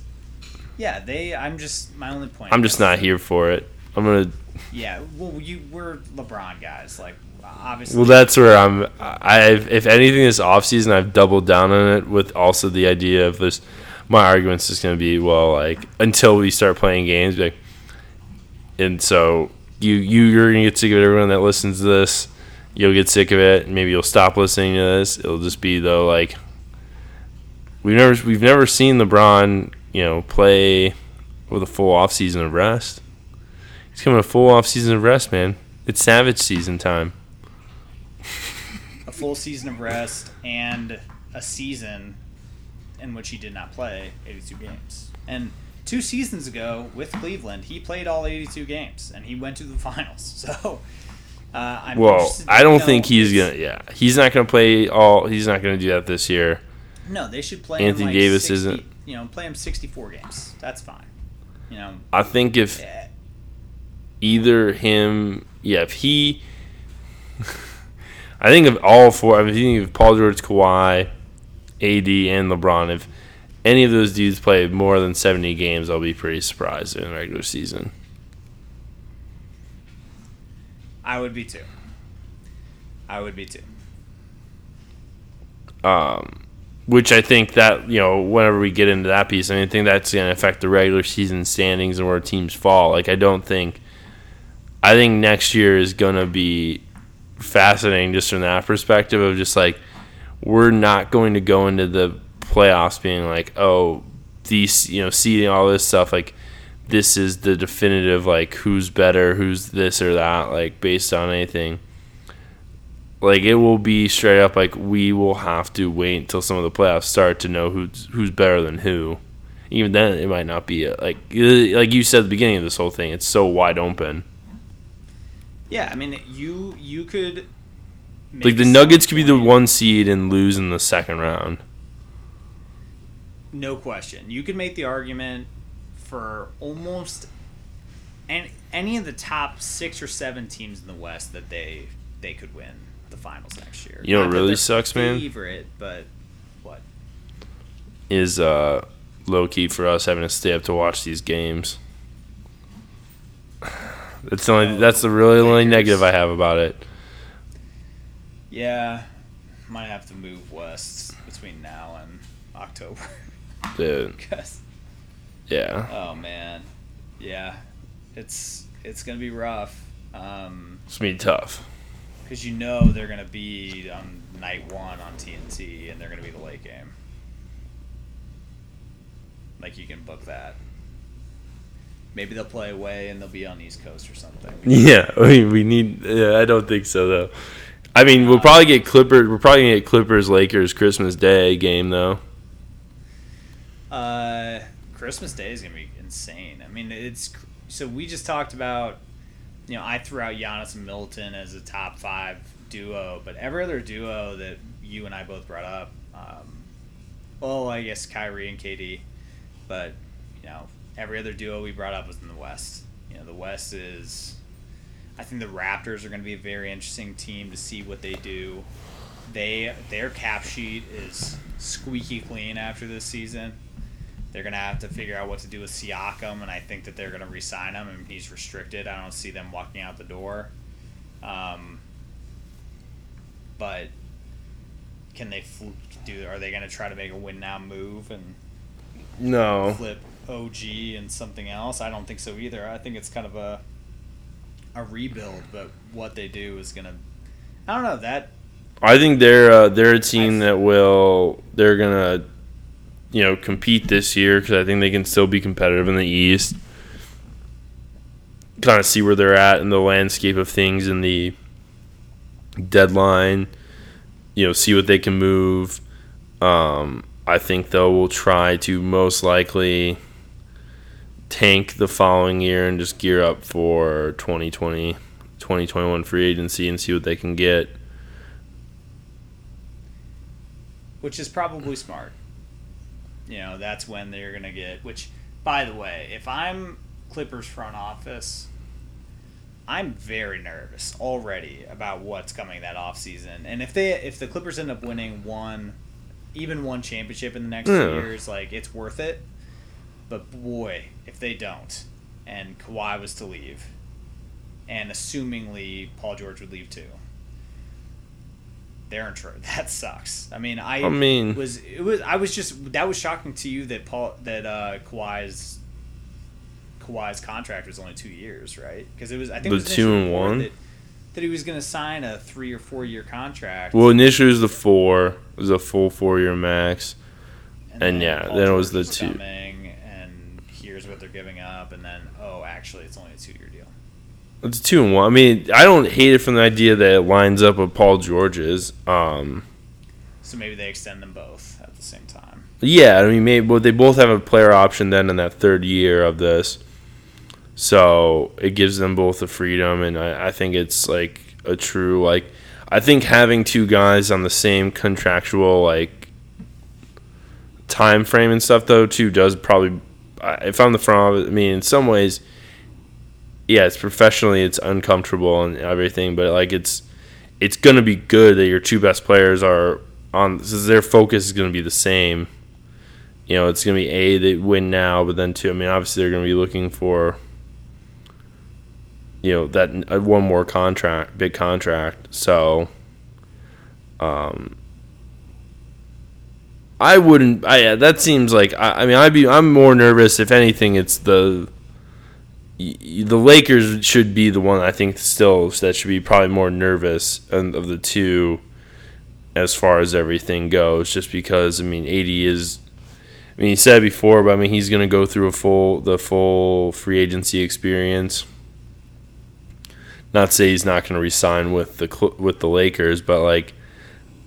Yeah, they. I'm just my only point. I'm just not here for it. I'm gonna. Yeah, well, you we're LeBron guys, like obviously. Well, that's where I'm. I've if anything this offseason, I've doubled down on it with also the idea of this. My argument's just gonna be well, like until we start playing games, like, and so you you you're gonna get sick of it. Everyone that listens to this, you'll get sick of it. and Maybe you'll stop listening to this. It'll just be though like we've never we've never seen LeBron, you know, play with a full off season of rest. He's coming a full off season of rest, man. It's Savage season time. a full season of rest and a season in which he did not play 82 games. And two seasons ago with Cleveland, he played all 82 games and he went to the finals. So. Uh, I'm Well, I don't think he's gonna. Yeah, he's not gonna play all. He's not gonna do that this year. No, they should play Anthony him like Davis 60 isn't- You know, play him 64 games. That's fine. You know, I think if eh, either him, yeah, if he, I think of all four. I mean, if Paul George, Kawhi, AD, and LeBron, if any of those dudes play more than seventy games, I'll be pretty surprised in the regular season. I would be too. I would be too. um, which I think that you know whenever we get into that piece, I mean, I think that's going to affect the regular season standings and where teams fall. Like I don't think, I think next year is going to be fascinating just from that perspective of just like we're not going to go into the playoffs being like oh these you know seeding all this stuff like this is the definitive like who's better who's this or that like based on anything like it will be straight up like we will have to wait until some of the playoffs start to know who's who's better than who. Even then, it might not be a, like uh, like you said at the beginning of this whole thing. It's so wide open. Yeah, I mean, you you could Like the Nuggets could be the one seed and lose in the second round. No question. You could make the argument for almost any, any of the top six or seven teams in the West that they they could win the finals next year. You know what Not really sucks, man? Favorite, but what? Is uh, low key for us having to stay up to watch these games. That's the only. That's the really only negative I have about it. Yeah, might have to move west between now and October. Dude. yeah, oh man, yeah, it's it's gonna be rough. Um, it's gonna be tough. Because you know they're going to be on night one on TNT, and they're going to be the late game. Like you can book that. Maybe they'll play away and they'll be on the East Coast or something. Yeah, I mean, we need. Yeah, I don't think so though. I mean, we'll probably get Clippers. We're probably gonna get Clippers Lakers Christmas Day game though. Uh, Christmas Day is going to be insane. I mean, it's so we just talked about. You know, I threw out Giannis and Milton as a top five duo, but every other duo that you and I both brought up, um, well, I guess Kyrie and KD, but you know, every other duo we brought up was in the West. You know, the West is. I think the Raptors are going to be a very interesting team to see what they do. They their cap sheet is squeaky clean after this season. They're gonna have to figure out what to do with Siakam, and I think that they're gonna re-sign him, and he's restricted. I don't see them walking out the door. Um, but can they do? Are they gonna try to make a win now move and No. flip OG and something else? I don't think so either. I think it's kind of a a rebuild, but what they do is gonna. I don't know that I think they're uh, they're a team that will they're gonna you know compete this year because I think they can still be competitive in the East. Kind of see where they're at in the landscape of things in the deadline. You know, see what they can move. Um, I think though we'll try to most likely tank the following year and just gear up for 2020 2021 free agency and see what they can get. which is probably smart. You know, that's when they're going to get. Which, by the way, if I'm Clippers front office, I'm very nervous already about what's coming that offseason. And if they if the Clippers end up winning one, even one championship in the next Yeah. few years, like it's worth it. But boy, if they don't, and Kawhi was to leave, and assumingly Paul George would leave too. They're in trouble. That sucks. I mean, I, I mean- was it was I was just that was shocking to you that Paul that uh, Kawhi's Kawhi's contract was only two years, right? Because it was I think The it was two and one? that, that he was going to sign a three or four year contract. Well, initially it was the four. It was a full four year max. and then yeah, Paul then it was George the two. coming, and here's what they're giving up, and then oh, actually, it's only a two year. It's two and one. I mean, I don't hate it from the idea that it lines up with Paul George's. Um, So maybe they extend them both at the same time. yeah, I mean, maybe well, they both have a player option then in that third year of this, so it gives them both the freedom, and I, I think it's like a true like. I think having two guys on the same contractual like time frame and stuff though too does probably. If I'm the front office, I mean, in some ways, yeah, it's professionally it's uncomfortable and everything, but like it's it's gonna be good that your two best players are on their focus is gonna be the same. You know, it's gonna be a they win now, but then two. I mean, obviously they're gonna be looking for you know that uh, one more contract, big contract. So, um, I wouldn't. I yeah, that seems like I, I mean I'd be I'm more nervous if anything. It's the the Lakers should be the one I think still that should be probably more nervous of the two as far as everything goes just because I mean AD is I mean he said before but I mean he's going to go through a full the full free agency experience. Not say he's not going to resign with the with the Lakers but like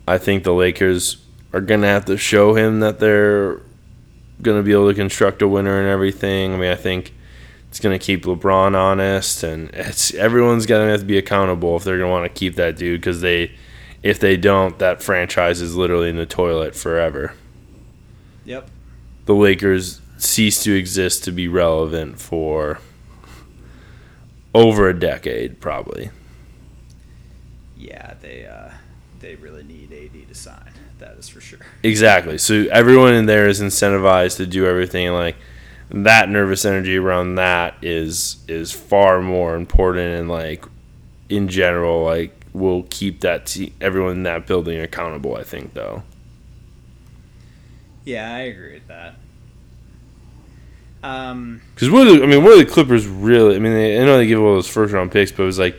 I think the Lakers are going to have to show him that they're going to be able to construct a winner and everything. I mean I think it's going to keep LeBron honest, and it's everyone's going to have to be accountable if they're going to want to keep that dude because they, if they don't, that franchise is literally in the toilet forever. Yep. The Lakers cease to exist to be relevant for over a decade, probably. Yeah, they uh, they really need AD to sign. That is for sure. Exactly. So everyone in there is incentivized to do everything, like that nervous energy around that is is far more important, and like in general, like will keep that te- everyone in that building accountable. I think though. Yeah, I agree with that. Um, Because what are the, I mean, what are the Clippers really? I mean, they, I know they give all those first round picks, but it was like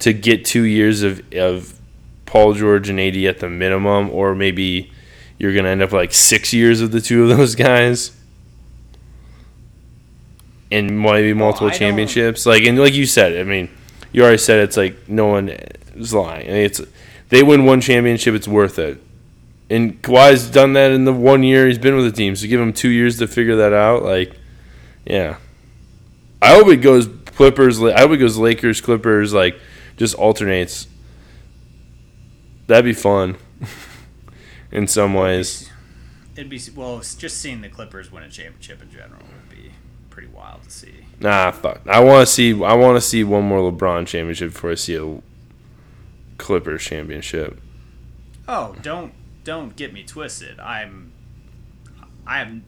to get two years of of Paul George and AD at the minimum, or maybe you're gonna end up like six years of the two of those guys, and maybe multiple don't- championships. Like and like you said, I mean, you already said it's like no one is lying. I mean, it's they win one championship, it's worth it. And Kawhi's done that in the one year he's been with the team, so give him two years to figure that out. Like, yeah. I hope it goes Clippers. I hope it goes Lakers, Clippers. Like, just alternates. That'd be fun. in some ways. it'd be well, just seeing the Clippers win a championship in general pretty wild to see. Nah, fuck. I want to see. I want to see one more LeBron championship before I see a Clippers championship. Oh, don't don't get me twisted. I'm I am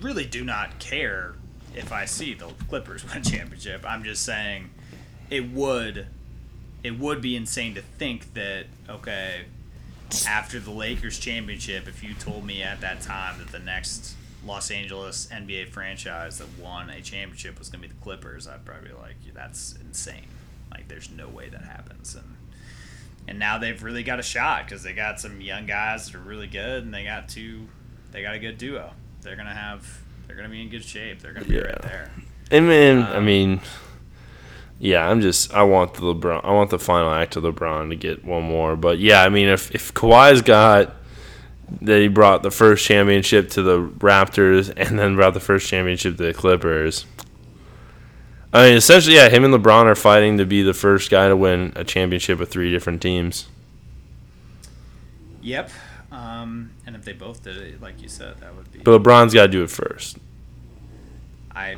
really do not care if I see the Clippers win a championship. I'm just saying it would it would be insane to think that okay, after the Lakers championship, if you told me at that time that the next Los Angeles NBA franchise that won a championship was going to be the Clippers, I'd probably be like, that's insane. Like, there's no way that happens. And and now they've really got a shot because they got some young guys that are really good, and they got two, they got a good duo. They're gonna have, they're gonna be in good shape. They're gonna be Yeah. right there. And man, I Um, mean, yeah, I'm just I want the LeBron, I want the final act of LeBron to get one more. But yeah, I mean, if if Kawhi's got that he brought the first championship to the Raptors and then brought the first championship to the Clippers. I mean, essentially, yeah, him and LeBron are fighting to be the first guy to win a championship with three different teams. Yep. Um, and if they both did it, like you said, that would be. But LeBron's got to do it first. I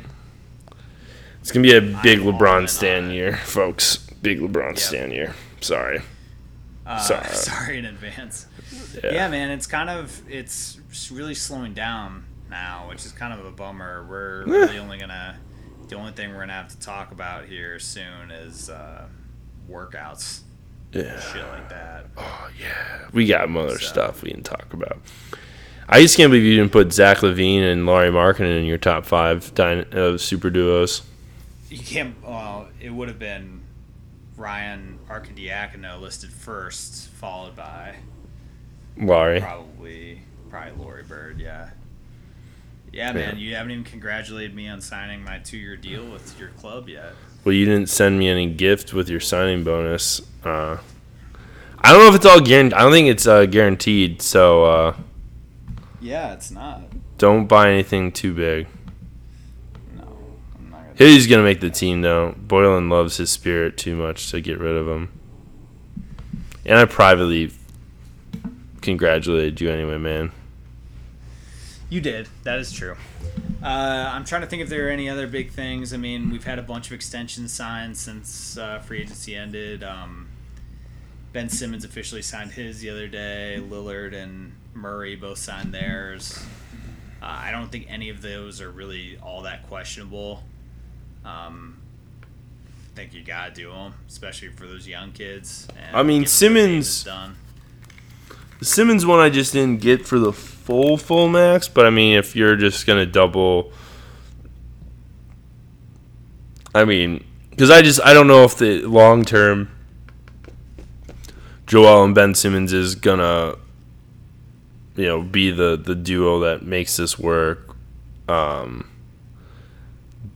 It's gonna be a big I'm LeBron on stan year, folks. Big LeBron Yep. stan year. Sorry. Uh, Sorry. sorry. in advance. Yeah. Yeah. man, it's kind of it's really slowing down now, which is kind of a bummer. We're Eh. really only gonna the only thing we're gonna have to talk about here soon is uh, workouts, Yeah. shit like that. Oh yeah, we got other So- stuff we can talk about. I just can't believe you didn't put Zach LaVine and Lauri Markkanen in your top five dyna- uh, super duos. You can't. Well, it would have been Ryan Arcidiacono listed first, followed by Lauri, probably probably Lori Bird. Yeah. Yeah, man, you haven't even congratulated me on signing my two-year deal with your club yet. well, you didn't send me any gift with your signing bonus. Uh, I don't know if it's all guaranteed. I don't think it's uh, guaranteed. So uh, Yeah, it's not. don't buy anything too big. No, I'm not gonna. He's gonna make the team though. Boylen loves his spirit too much to get rid of him. And I privately congratulated you anyway, man. You did. That is true. Uh, I'm trying to think if there are any other big things. I mean, we've had a bunch of extensions signed since uh, free agency ended. Um, ben Simmons officially signed his the other day. Lillard and Murray both signed theirs. Uh, I don't think any of those are really all that questionable. Um, I think you gotta do them, especially for those young kids. And I mean, get what Dame has Simmons- done. The Simmons one I just didn't get for the full full max, but I mean if you're just gonna double I mean, because I just I don't know if the long term Joel and Ben Simmons is gonna you know be the the duo that makes this work. Um,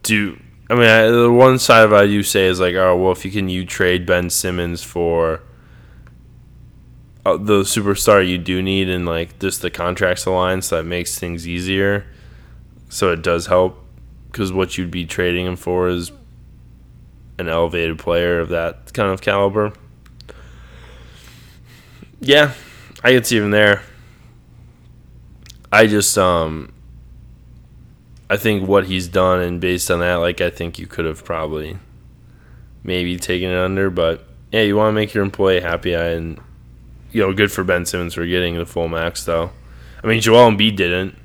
do I mean I, the one side of I do say is like oh well if you can you trade Ben Simmons for uh, the superstar you do need and like just the contracts align so that makes things easier. So it does help because what you'd be trading him for is an elevated player of that kind of caliber. Yeah i could see him there. I just um i think what he's done and based on that like i think you could have probably maybe taken it under but yeah you want to make your employee happy and you know, good for Ben Simmons for getting the full max, though. I mean, Joel Embiid didn't.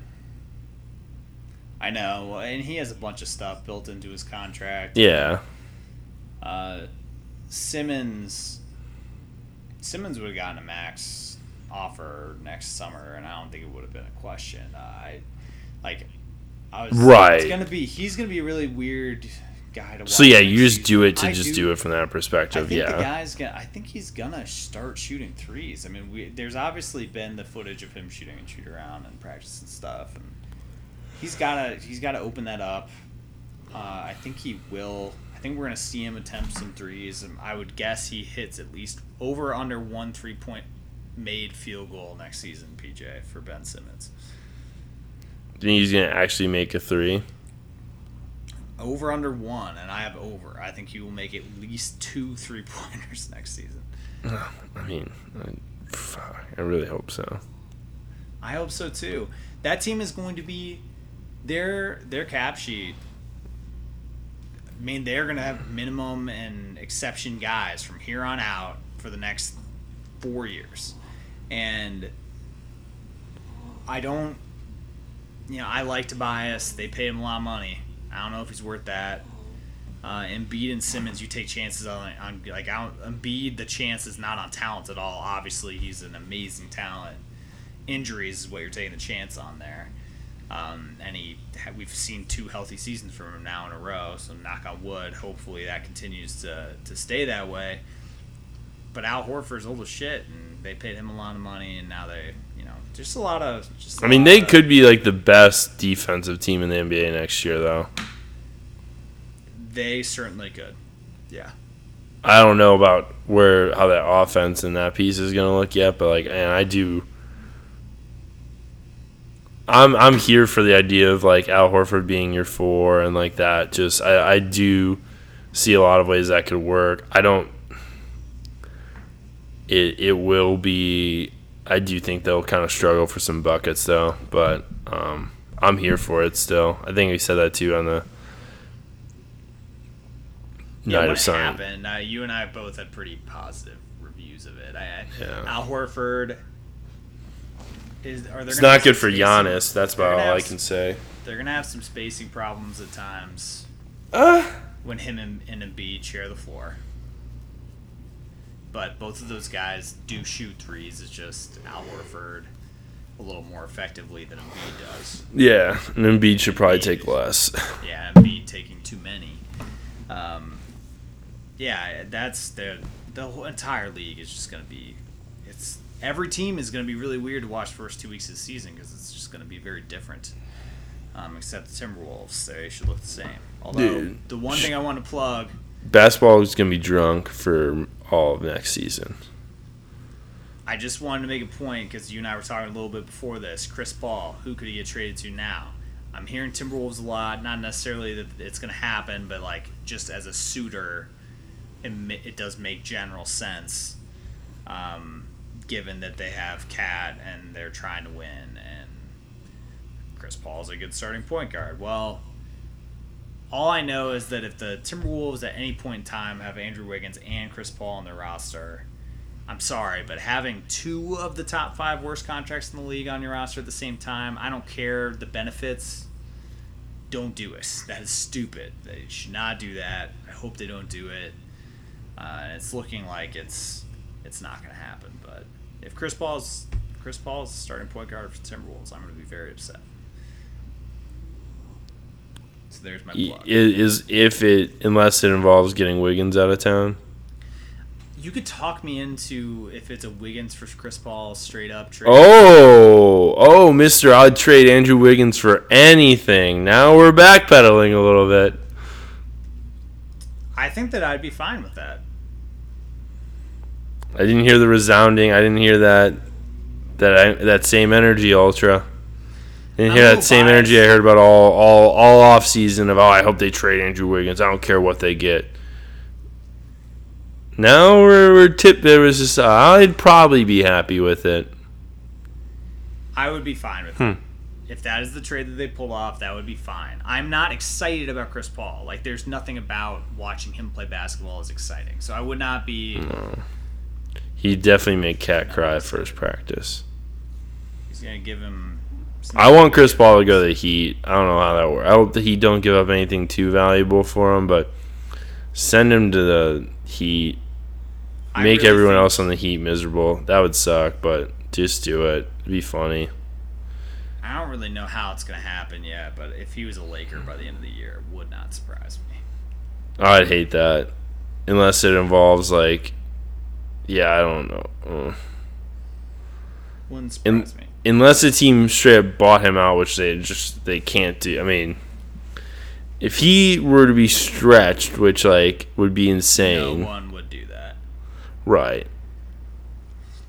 I know, and he has a bunch of stuff built into his contract. Yeah. Uh, Simmons Simmons would have gotten a max offer next summer, and I don't think it would have been a question. Uh, I like I was Right. It's gonna be he's gonna be a really weird guy to watch. So yeah, you just do it to I just do, it from that I perspective. think the Yeah. guy's gonna. I think he's gonna start shooting threes. I mean, we, there's obviously been the footage of him shooting and shoot around and practice and stuff, and he's gotta he's gotta open that up. Uh, I think he will. I think we're gonna see him attempt some threes. And I would guess he hits at least over under one three point made field goal next season. PJ for Ben Simmons. Think he's gonna actually make a three? Over under one, and I have over. I think he will make at least two three pointers next season. I mean, I, fuck, I really hope so. I hope so too. That team is going to be their their cap sheet. I mean, they're going to have minimum and exception guys from here on out for the next four years, and I don't. You know, I like Tobias. They pay him a lot of money. I don't know if he's worth that. Uh, Embiid and Simmons, you take chances on, on like I don't, Embiid. The chance is not on talent at all. Obviously, he's an amazing talent. Injuries is what you're taking the chance on there. Um, and he, we've seen two healthy seasons from him now in a row. So knock on wood. Hopefully that continues to to stay that way. But Al Horford's old as shit, and they paid him a lot of money, and now they, just a lot of. Just I mean, they could be like the best defensive team in the NBA next year, though. They certainly could. Yeah. I don't know about where how that offense and that piece is gonna look yet, but like, and I do. I'm I'm here for the idea of like Al Horford being your four and like that. Just I, I do see a lot of ways that could work. I don't. It it will be. I do think they'll kind of struggle for some buckets though, but um, I'm here for it still. I think we said that too on the Yeah, night what of signing. happened? Uh, you and I both had pretty positive reviews of it. I, Yeah. Al Horford is. Are there It's not good for Giannis. That's about all I can say. They're gonna have some spacing problems at times Uh, when him and, and Embiid share the floor. But both of those guys do shoot threes. It's just Al Horford a little more effectively than Embiid does. yeah, and Embiid should probably take less. Yeah, Embiid taking too many. Um, yeah, that's the the whole entire league is just going to be. It's every team is going to be really weird to watch first two weeks of the season because it's just going to be very different. Um, except the Timberwolves, they should look the same. Although Dude. the one thing I want to plug, Basketball is gonna be drunk for all of next season. I just wanted to make a point because you and I were talking a little bit before this. Chris Paul, who could he get traded to now? I'm hearing Timberwolves a lot. Not necessarily that it's going to happen, but like just as a suitor, it, it does make general sense, um, given that they have KAT and they're trying to win, and Chris Paul's a good starting point guard. Well, all I know is that if the Timberwolves at any point in time have Andrew Wiggins and Chris Paul on their roster, I'm sorry, but having two of the top five worst contracts in the league on your roster at the same time, I don't care the benefits. Don't do it. That is stupid. They should not do that. I hope they don't do it. Uh, it's looking like it's it's not going to happen. But if Chris Paul's Chris Paul's starting point guard for Timberwolves, I'm going to be very upset. So there's my I- plug. Is if it unless it involves getting Wiggins out of town. You could talk me into if it's a Wiggins for Chris Paul straight up trade. Oh, oh, Mister, I'd trade Andrew Wiggins for anything. Now we're backpedaling a little bit. I think that I'd be fine with that. I didn't hear the resounding. I didn't hear that that I, that same energy, Ultra. I didn't hear that same biased. energy I heard about all all all off season of oh I hope they trade Andrew Wiggins. I don't care what they get. Now we're, we're tip. There was just uh, I'd probably be happy with it. I would be fine with Hmm. it. If that is the trade that they pulled off, that would be fine. I'm not excited about Chris Paul. Like, there's nothing about watching him play basketball is exciting. So I would not be. He definitely made KAT cry at first practice. He's gonna give him. I want Chris Paul to go to the Heat. I don't know how that works. I hope the Heat don't give up anything too valuable for him, but send him to the Heat. Make really everyone else on the Heat miserable. That would suck, but just do it. It'd be funny. I don't really know how it's gonna happen yet, but if he was a Laker by the end of the year, it would not surprise me. I'd hate that, unless it involves like, yeah, I don't know. Uh, Wouldn't surprise me. Unless the team straight up bought him out, which they just they can't do. I mean, if he were to be stretched, which like would be insane. No one would do that. right?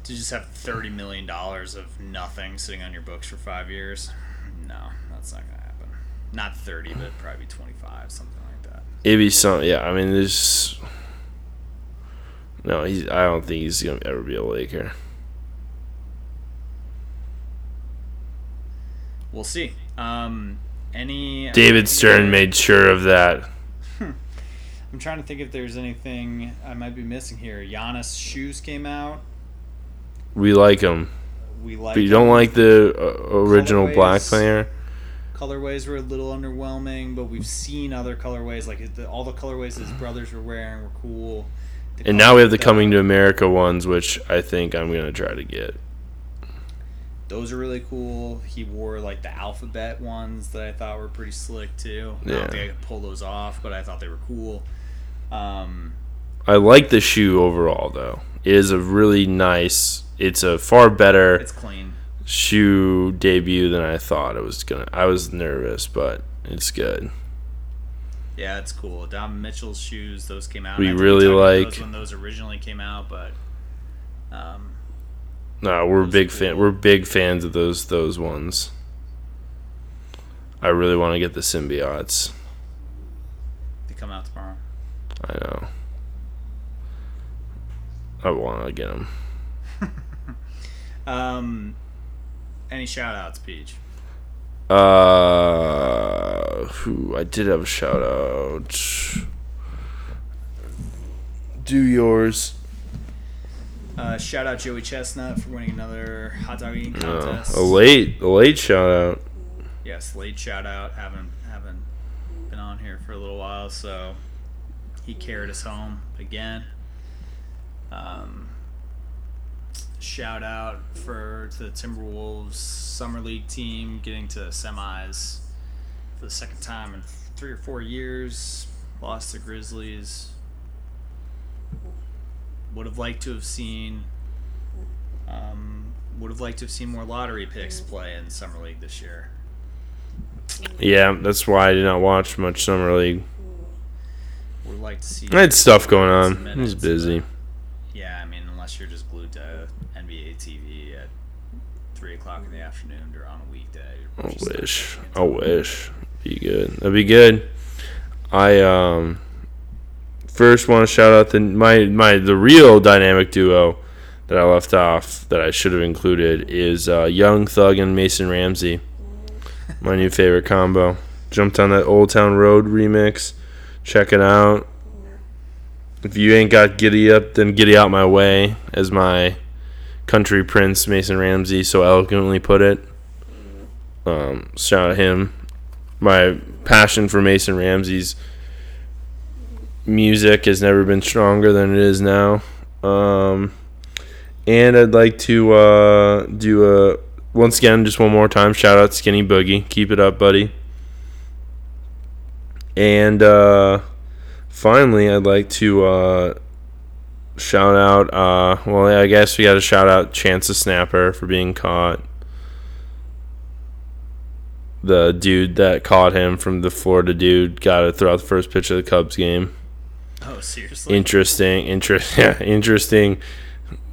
To just have thirty million dollars of nothing sitting on your books for five years, no, that's not gonna happen. Not thirty, but probably twenty-five, something like that. It'd be some. Yeah, I mean, there's. No, he's. I don't think he's gonna ever be a Laker. We'll see. Um, any David Stern made sure of that. I'm trying to think if there's anything I might be missing here. Giannis shoes came out. We like them. We like. but you don't like the uh, original black Colorways. player. colorways were a little underwhelming, but we've seen other colorways like the, all the colorways his brothers were wearing were cool. The And now we have the coming to America ones, which I think I'm gonna try to get. Those are really cool. He wore like the alphabet ones that I thought were pretty slick too. I Yeah. don't think I could pull those off, but I thought they were cool. Um, I like the shoe overall, though. It is a really nice. It's a far better it's clean. shoe debut than I thought it was gonna. I was nervous, but it's good. Yeah, it's cool. Don Mitchell's shoes, those came out. We I really like- those when those originally came out, but um, No, we're big fan. We're big fans of those those ones. I really want to get the symbiotes. they come out tomorrow. I know. I want to get them. Um, any shout outs, Peach? Uh, who I did have a shout out. Do yours. Uh, shout out Joey Chestnut for winning another hot dog eating Uh, contest. a late, a late shout out. yes, late shout out. Haven't haven't been on here for a little while, so he carried us home again. Um, shout out for to the Timberwolves summer league team getting to semis for the second time in three or four years. Lost to Grizzlies. Would have liked to have seen. Um, would have liked to have seen more lottery picks play in summer league this year. Yeah, that's why I did not watch much summer league. Would have liked to see. I had stuff going on. some I was minutes, busy. Yeah, I mean, unless you're just glued to NBA TV at three o'clock in the afternoon or on a weekday. you're I wish. I wish. Be good. That'd be good. I um first want to shout out the my my the real dynamic duo that I left off that I should have included is uh, Young Thug and Mason Ramsey. My new favorite combo. Jumped on that Old Town Road remix. Check it out. If you ain't got giddy up, then giddy out my way, as my country prince Mason Ramsey so eloquently put it. Um, shout out him. My passion for Mason Ramsey's music has never been stronger than it is now. Um, and I'd like to uh, do a once again, just one more time. Shout out Skinny Boogie. Keep it up, buddy. And uh, finally, I'd like to uh, shout out. Uh, well, I guess we got to shout out Chance the Snapper for being caught. The dude that caught him from the Florida dude got it throughout the first pitch of the Cubs game. Oh, seriously? Interesting, interest, yeah, interesting.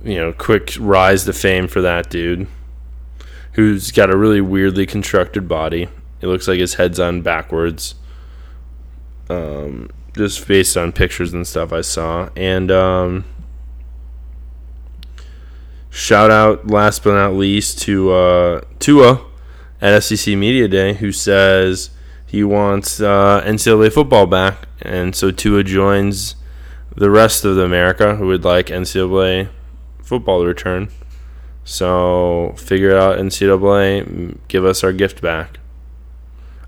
You know, quick rise to fame for that dude, who's got a really weirdly constructed body. It looks like his head's on backwards. Um, just based on pictures and stuff I saw, and um, shout out last but not least to uh, Tua at SEC Media Day, who says he wants uh, NCAA football back, and so Tua joins the rest of America who would like NCAA football to return. So figure out, NCAA, give us our gift back.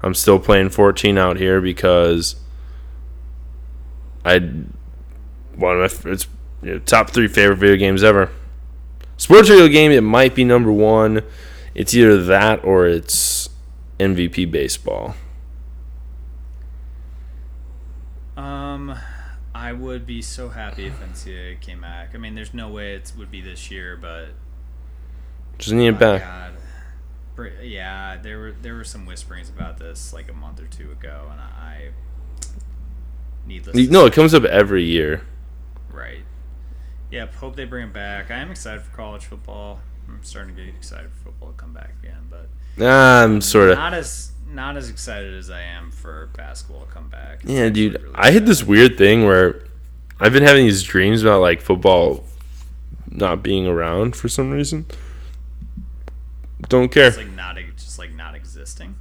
I'm still playing 14 out here because I one of my it's you know, top three favorite video games ever. Sports video game, it might be number one. It's either that or it's MVP baseball. Um, I would be so happy if NCAA came back. I mean, there's no way it would be this year, but Just need it back. God. Yeah, there were there were some whisperings about this like a month or two ago, and I needless. You- No, it comes up every year. Right. Yep. Hope they bring it back. I am excited for college football. I'm starting to get excited for football to come back again, but I'm sort of. not as not as excited as I am for basketball to come back. It's Yeah, dude. really I had this weird thing where I've been having these dreams about like football not being around for some reason. Don't care. It's like not just like not existing.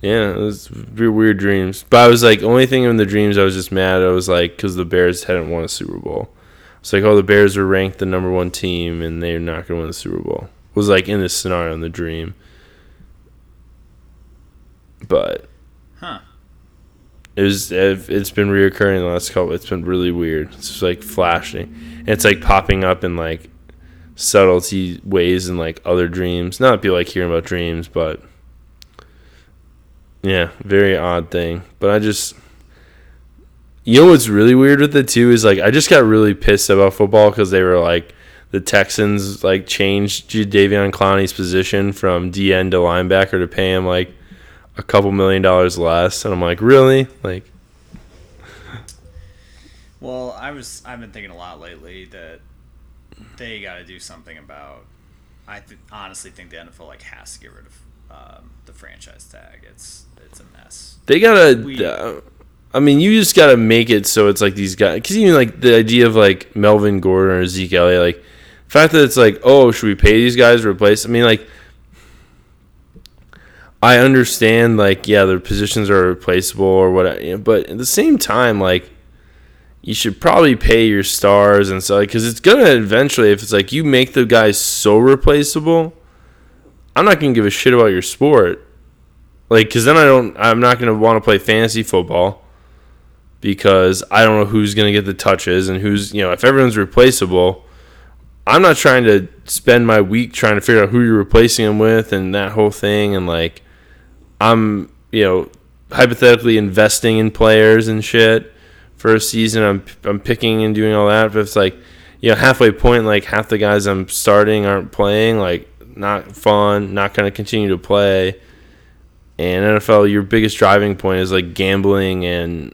Yeah, it was weird dreams. But I was like, only thing in the dreams I was just mad. I was like, because the Bears hadn't won a Super Bowl. It's like, oh, the Bears are ranked the number one team and they're not going to win the Super Bowl. It was like in this scenario in the dream. But Huh. it was it's been reoccurring the last couple. It's been really weird. It's just like flashing. And it's like popping up in like subtlety ways in like other dreams. Not people like hearing about dreams, but yeah, very odd thing. But I just you know what's really weird with it too is like I just got really pissed about football because they were like the Texans like changed Jadeveon Clowney's position from DN to linebacker to pay him like a couple million dollars less, and I'm like, really? Like, Well, I was I've been thinking a lot lately that they got to do something about. I th- honestly think the NFL like has to get rid of um, the franchise tag. It's it's a mess. they gotta. We- uh, I mean, you just gotta make it so it's like these guys. Because even like the idea of like Melvin Gordon or Zeke Elliott, like the fact that it's like, oh, should we pay these guys to replace? I mean, like. I understand, like, yeah, their positions are replaceable or what, but at the same time, like, you should probably pay your stars and stuff because it's gonna eventually if it's like you make the guys so replaceable i'm not gonna give a shit about your sport. Like because then i don't i'm not gonna want to play fantasy football because i don't know who's gonna get the touches and who's you know if everyone's replaceable i'm not trying to spend my week trying to figure out who you're replacing them with and that whole thing and like i'm you know hypothetically investing in players and shit for a season. I'm I'm picking and doing all that. But it's like, you know, halfway point, like half the guys I'm starting aren't playing. Like, not fun. Not going to continue to play. And NFL, your biggest driving point is like gambling and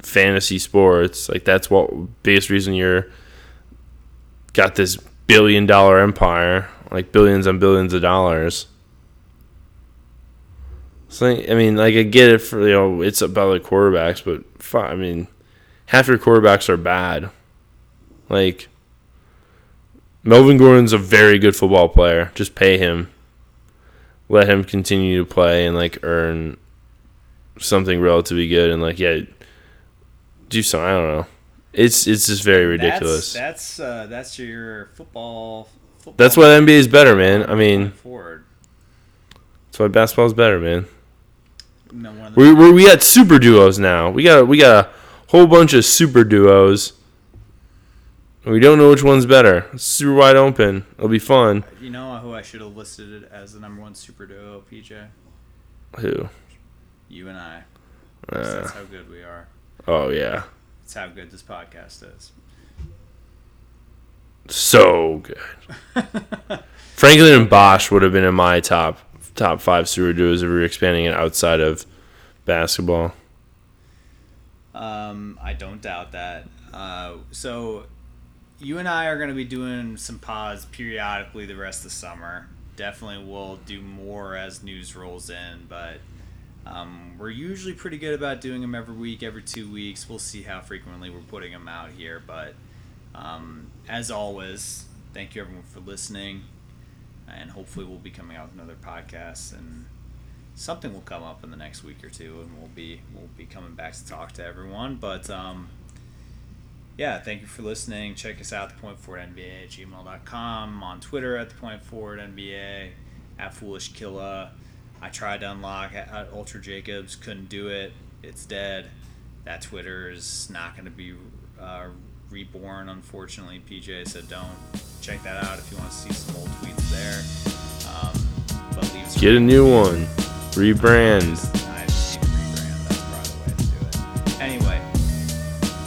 fantasy sports. Like that's what biggest reason you're got this billion dollar empire, like billions and billions of dollars. So I mean, like I get it for you know it's about the quarterbacks, but I mean, half your quarterbacks are bad. Like Melvin Gordon's a very good football player. Just pay him. Let him continue to play and like earn something relatively good and like yeah do something. I don't know. It's it's just very ridiculous. That's that's, uh, that's your football. football That's why the NBA is better, man. I mean, forward. that's why basketball's better, man. No one of the We we we got super duos now. We got we got a whole bunch of super duos. We don't know which one's better. It's super wide open. It'll be fun. You know who I should have listed as the number one super duo, PJ? Who? You and I. Uh, that's how good we are. oh yeah, That's how good this podcast is. so good. Franklin and Bash would have been in my top top five super duos if we were expanding it outside of basketball. Um, I don't doubt that. Uh, so, you and I are going to be doing some pods periodically the rest of the summer. Definitely we'll do more as news rolls in, but um, we're usually pretty good about doing them every week, every two weeks. We'll see how frequently we're putting them out here, but um, as always, thank you everyone for listening, and hopefully we'll be coming out with another podcast and something will come up in the next week or two, and we'll be we'll be coming back to talk to everyone. But um, yeah, thank you for listening. Check us out, the point forward NBA at gmail.com, on Twitter at the point forward NBA, at Foolish Killa. I tried to unlock at, Ultra Jacobs, couldn't do it. It's dead. That Twitter is not going to be uh, reborn, unfortunately, PJ. So don't check that out if you want to see some old tweets there. Um, but leave Get a new one. Rebrand. I just need to rebrand. That's probably the way to do it. Anyway,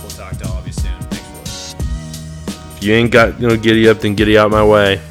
we'll talk to all of you soon. Thanks for listening. If you ain't got no giddy up, then giddy out my way.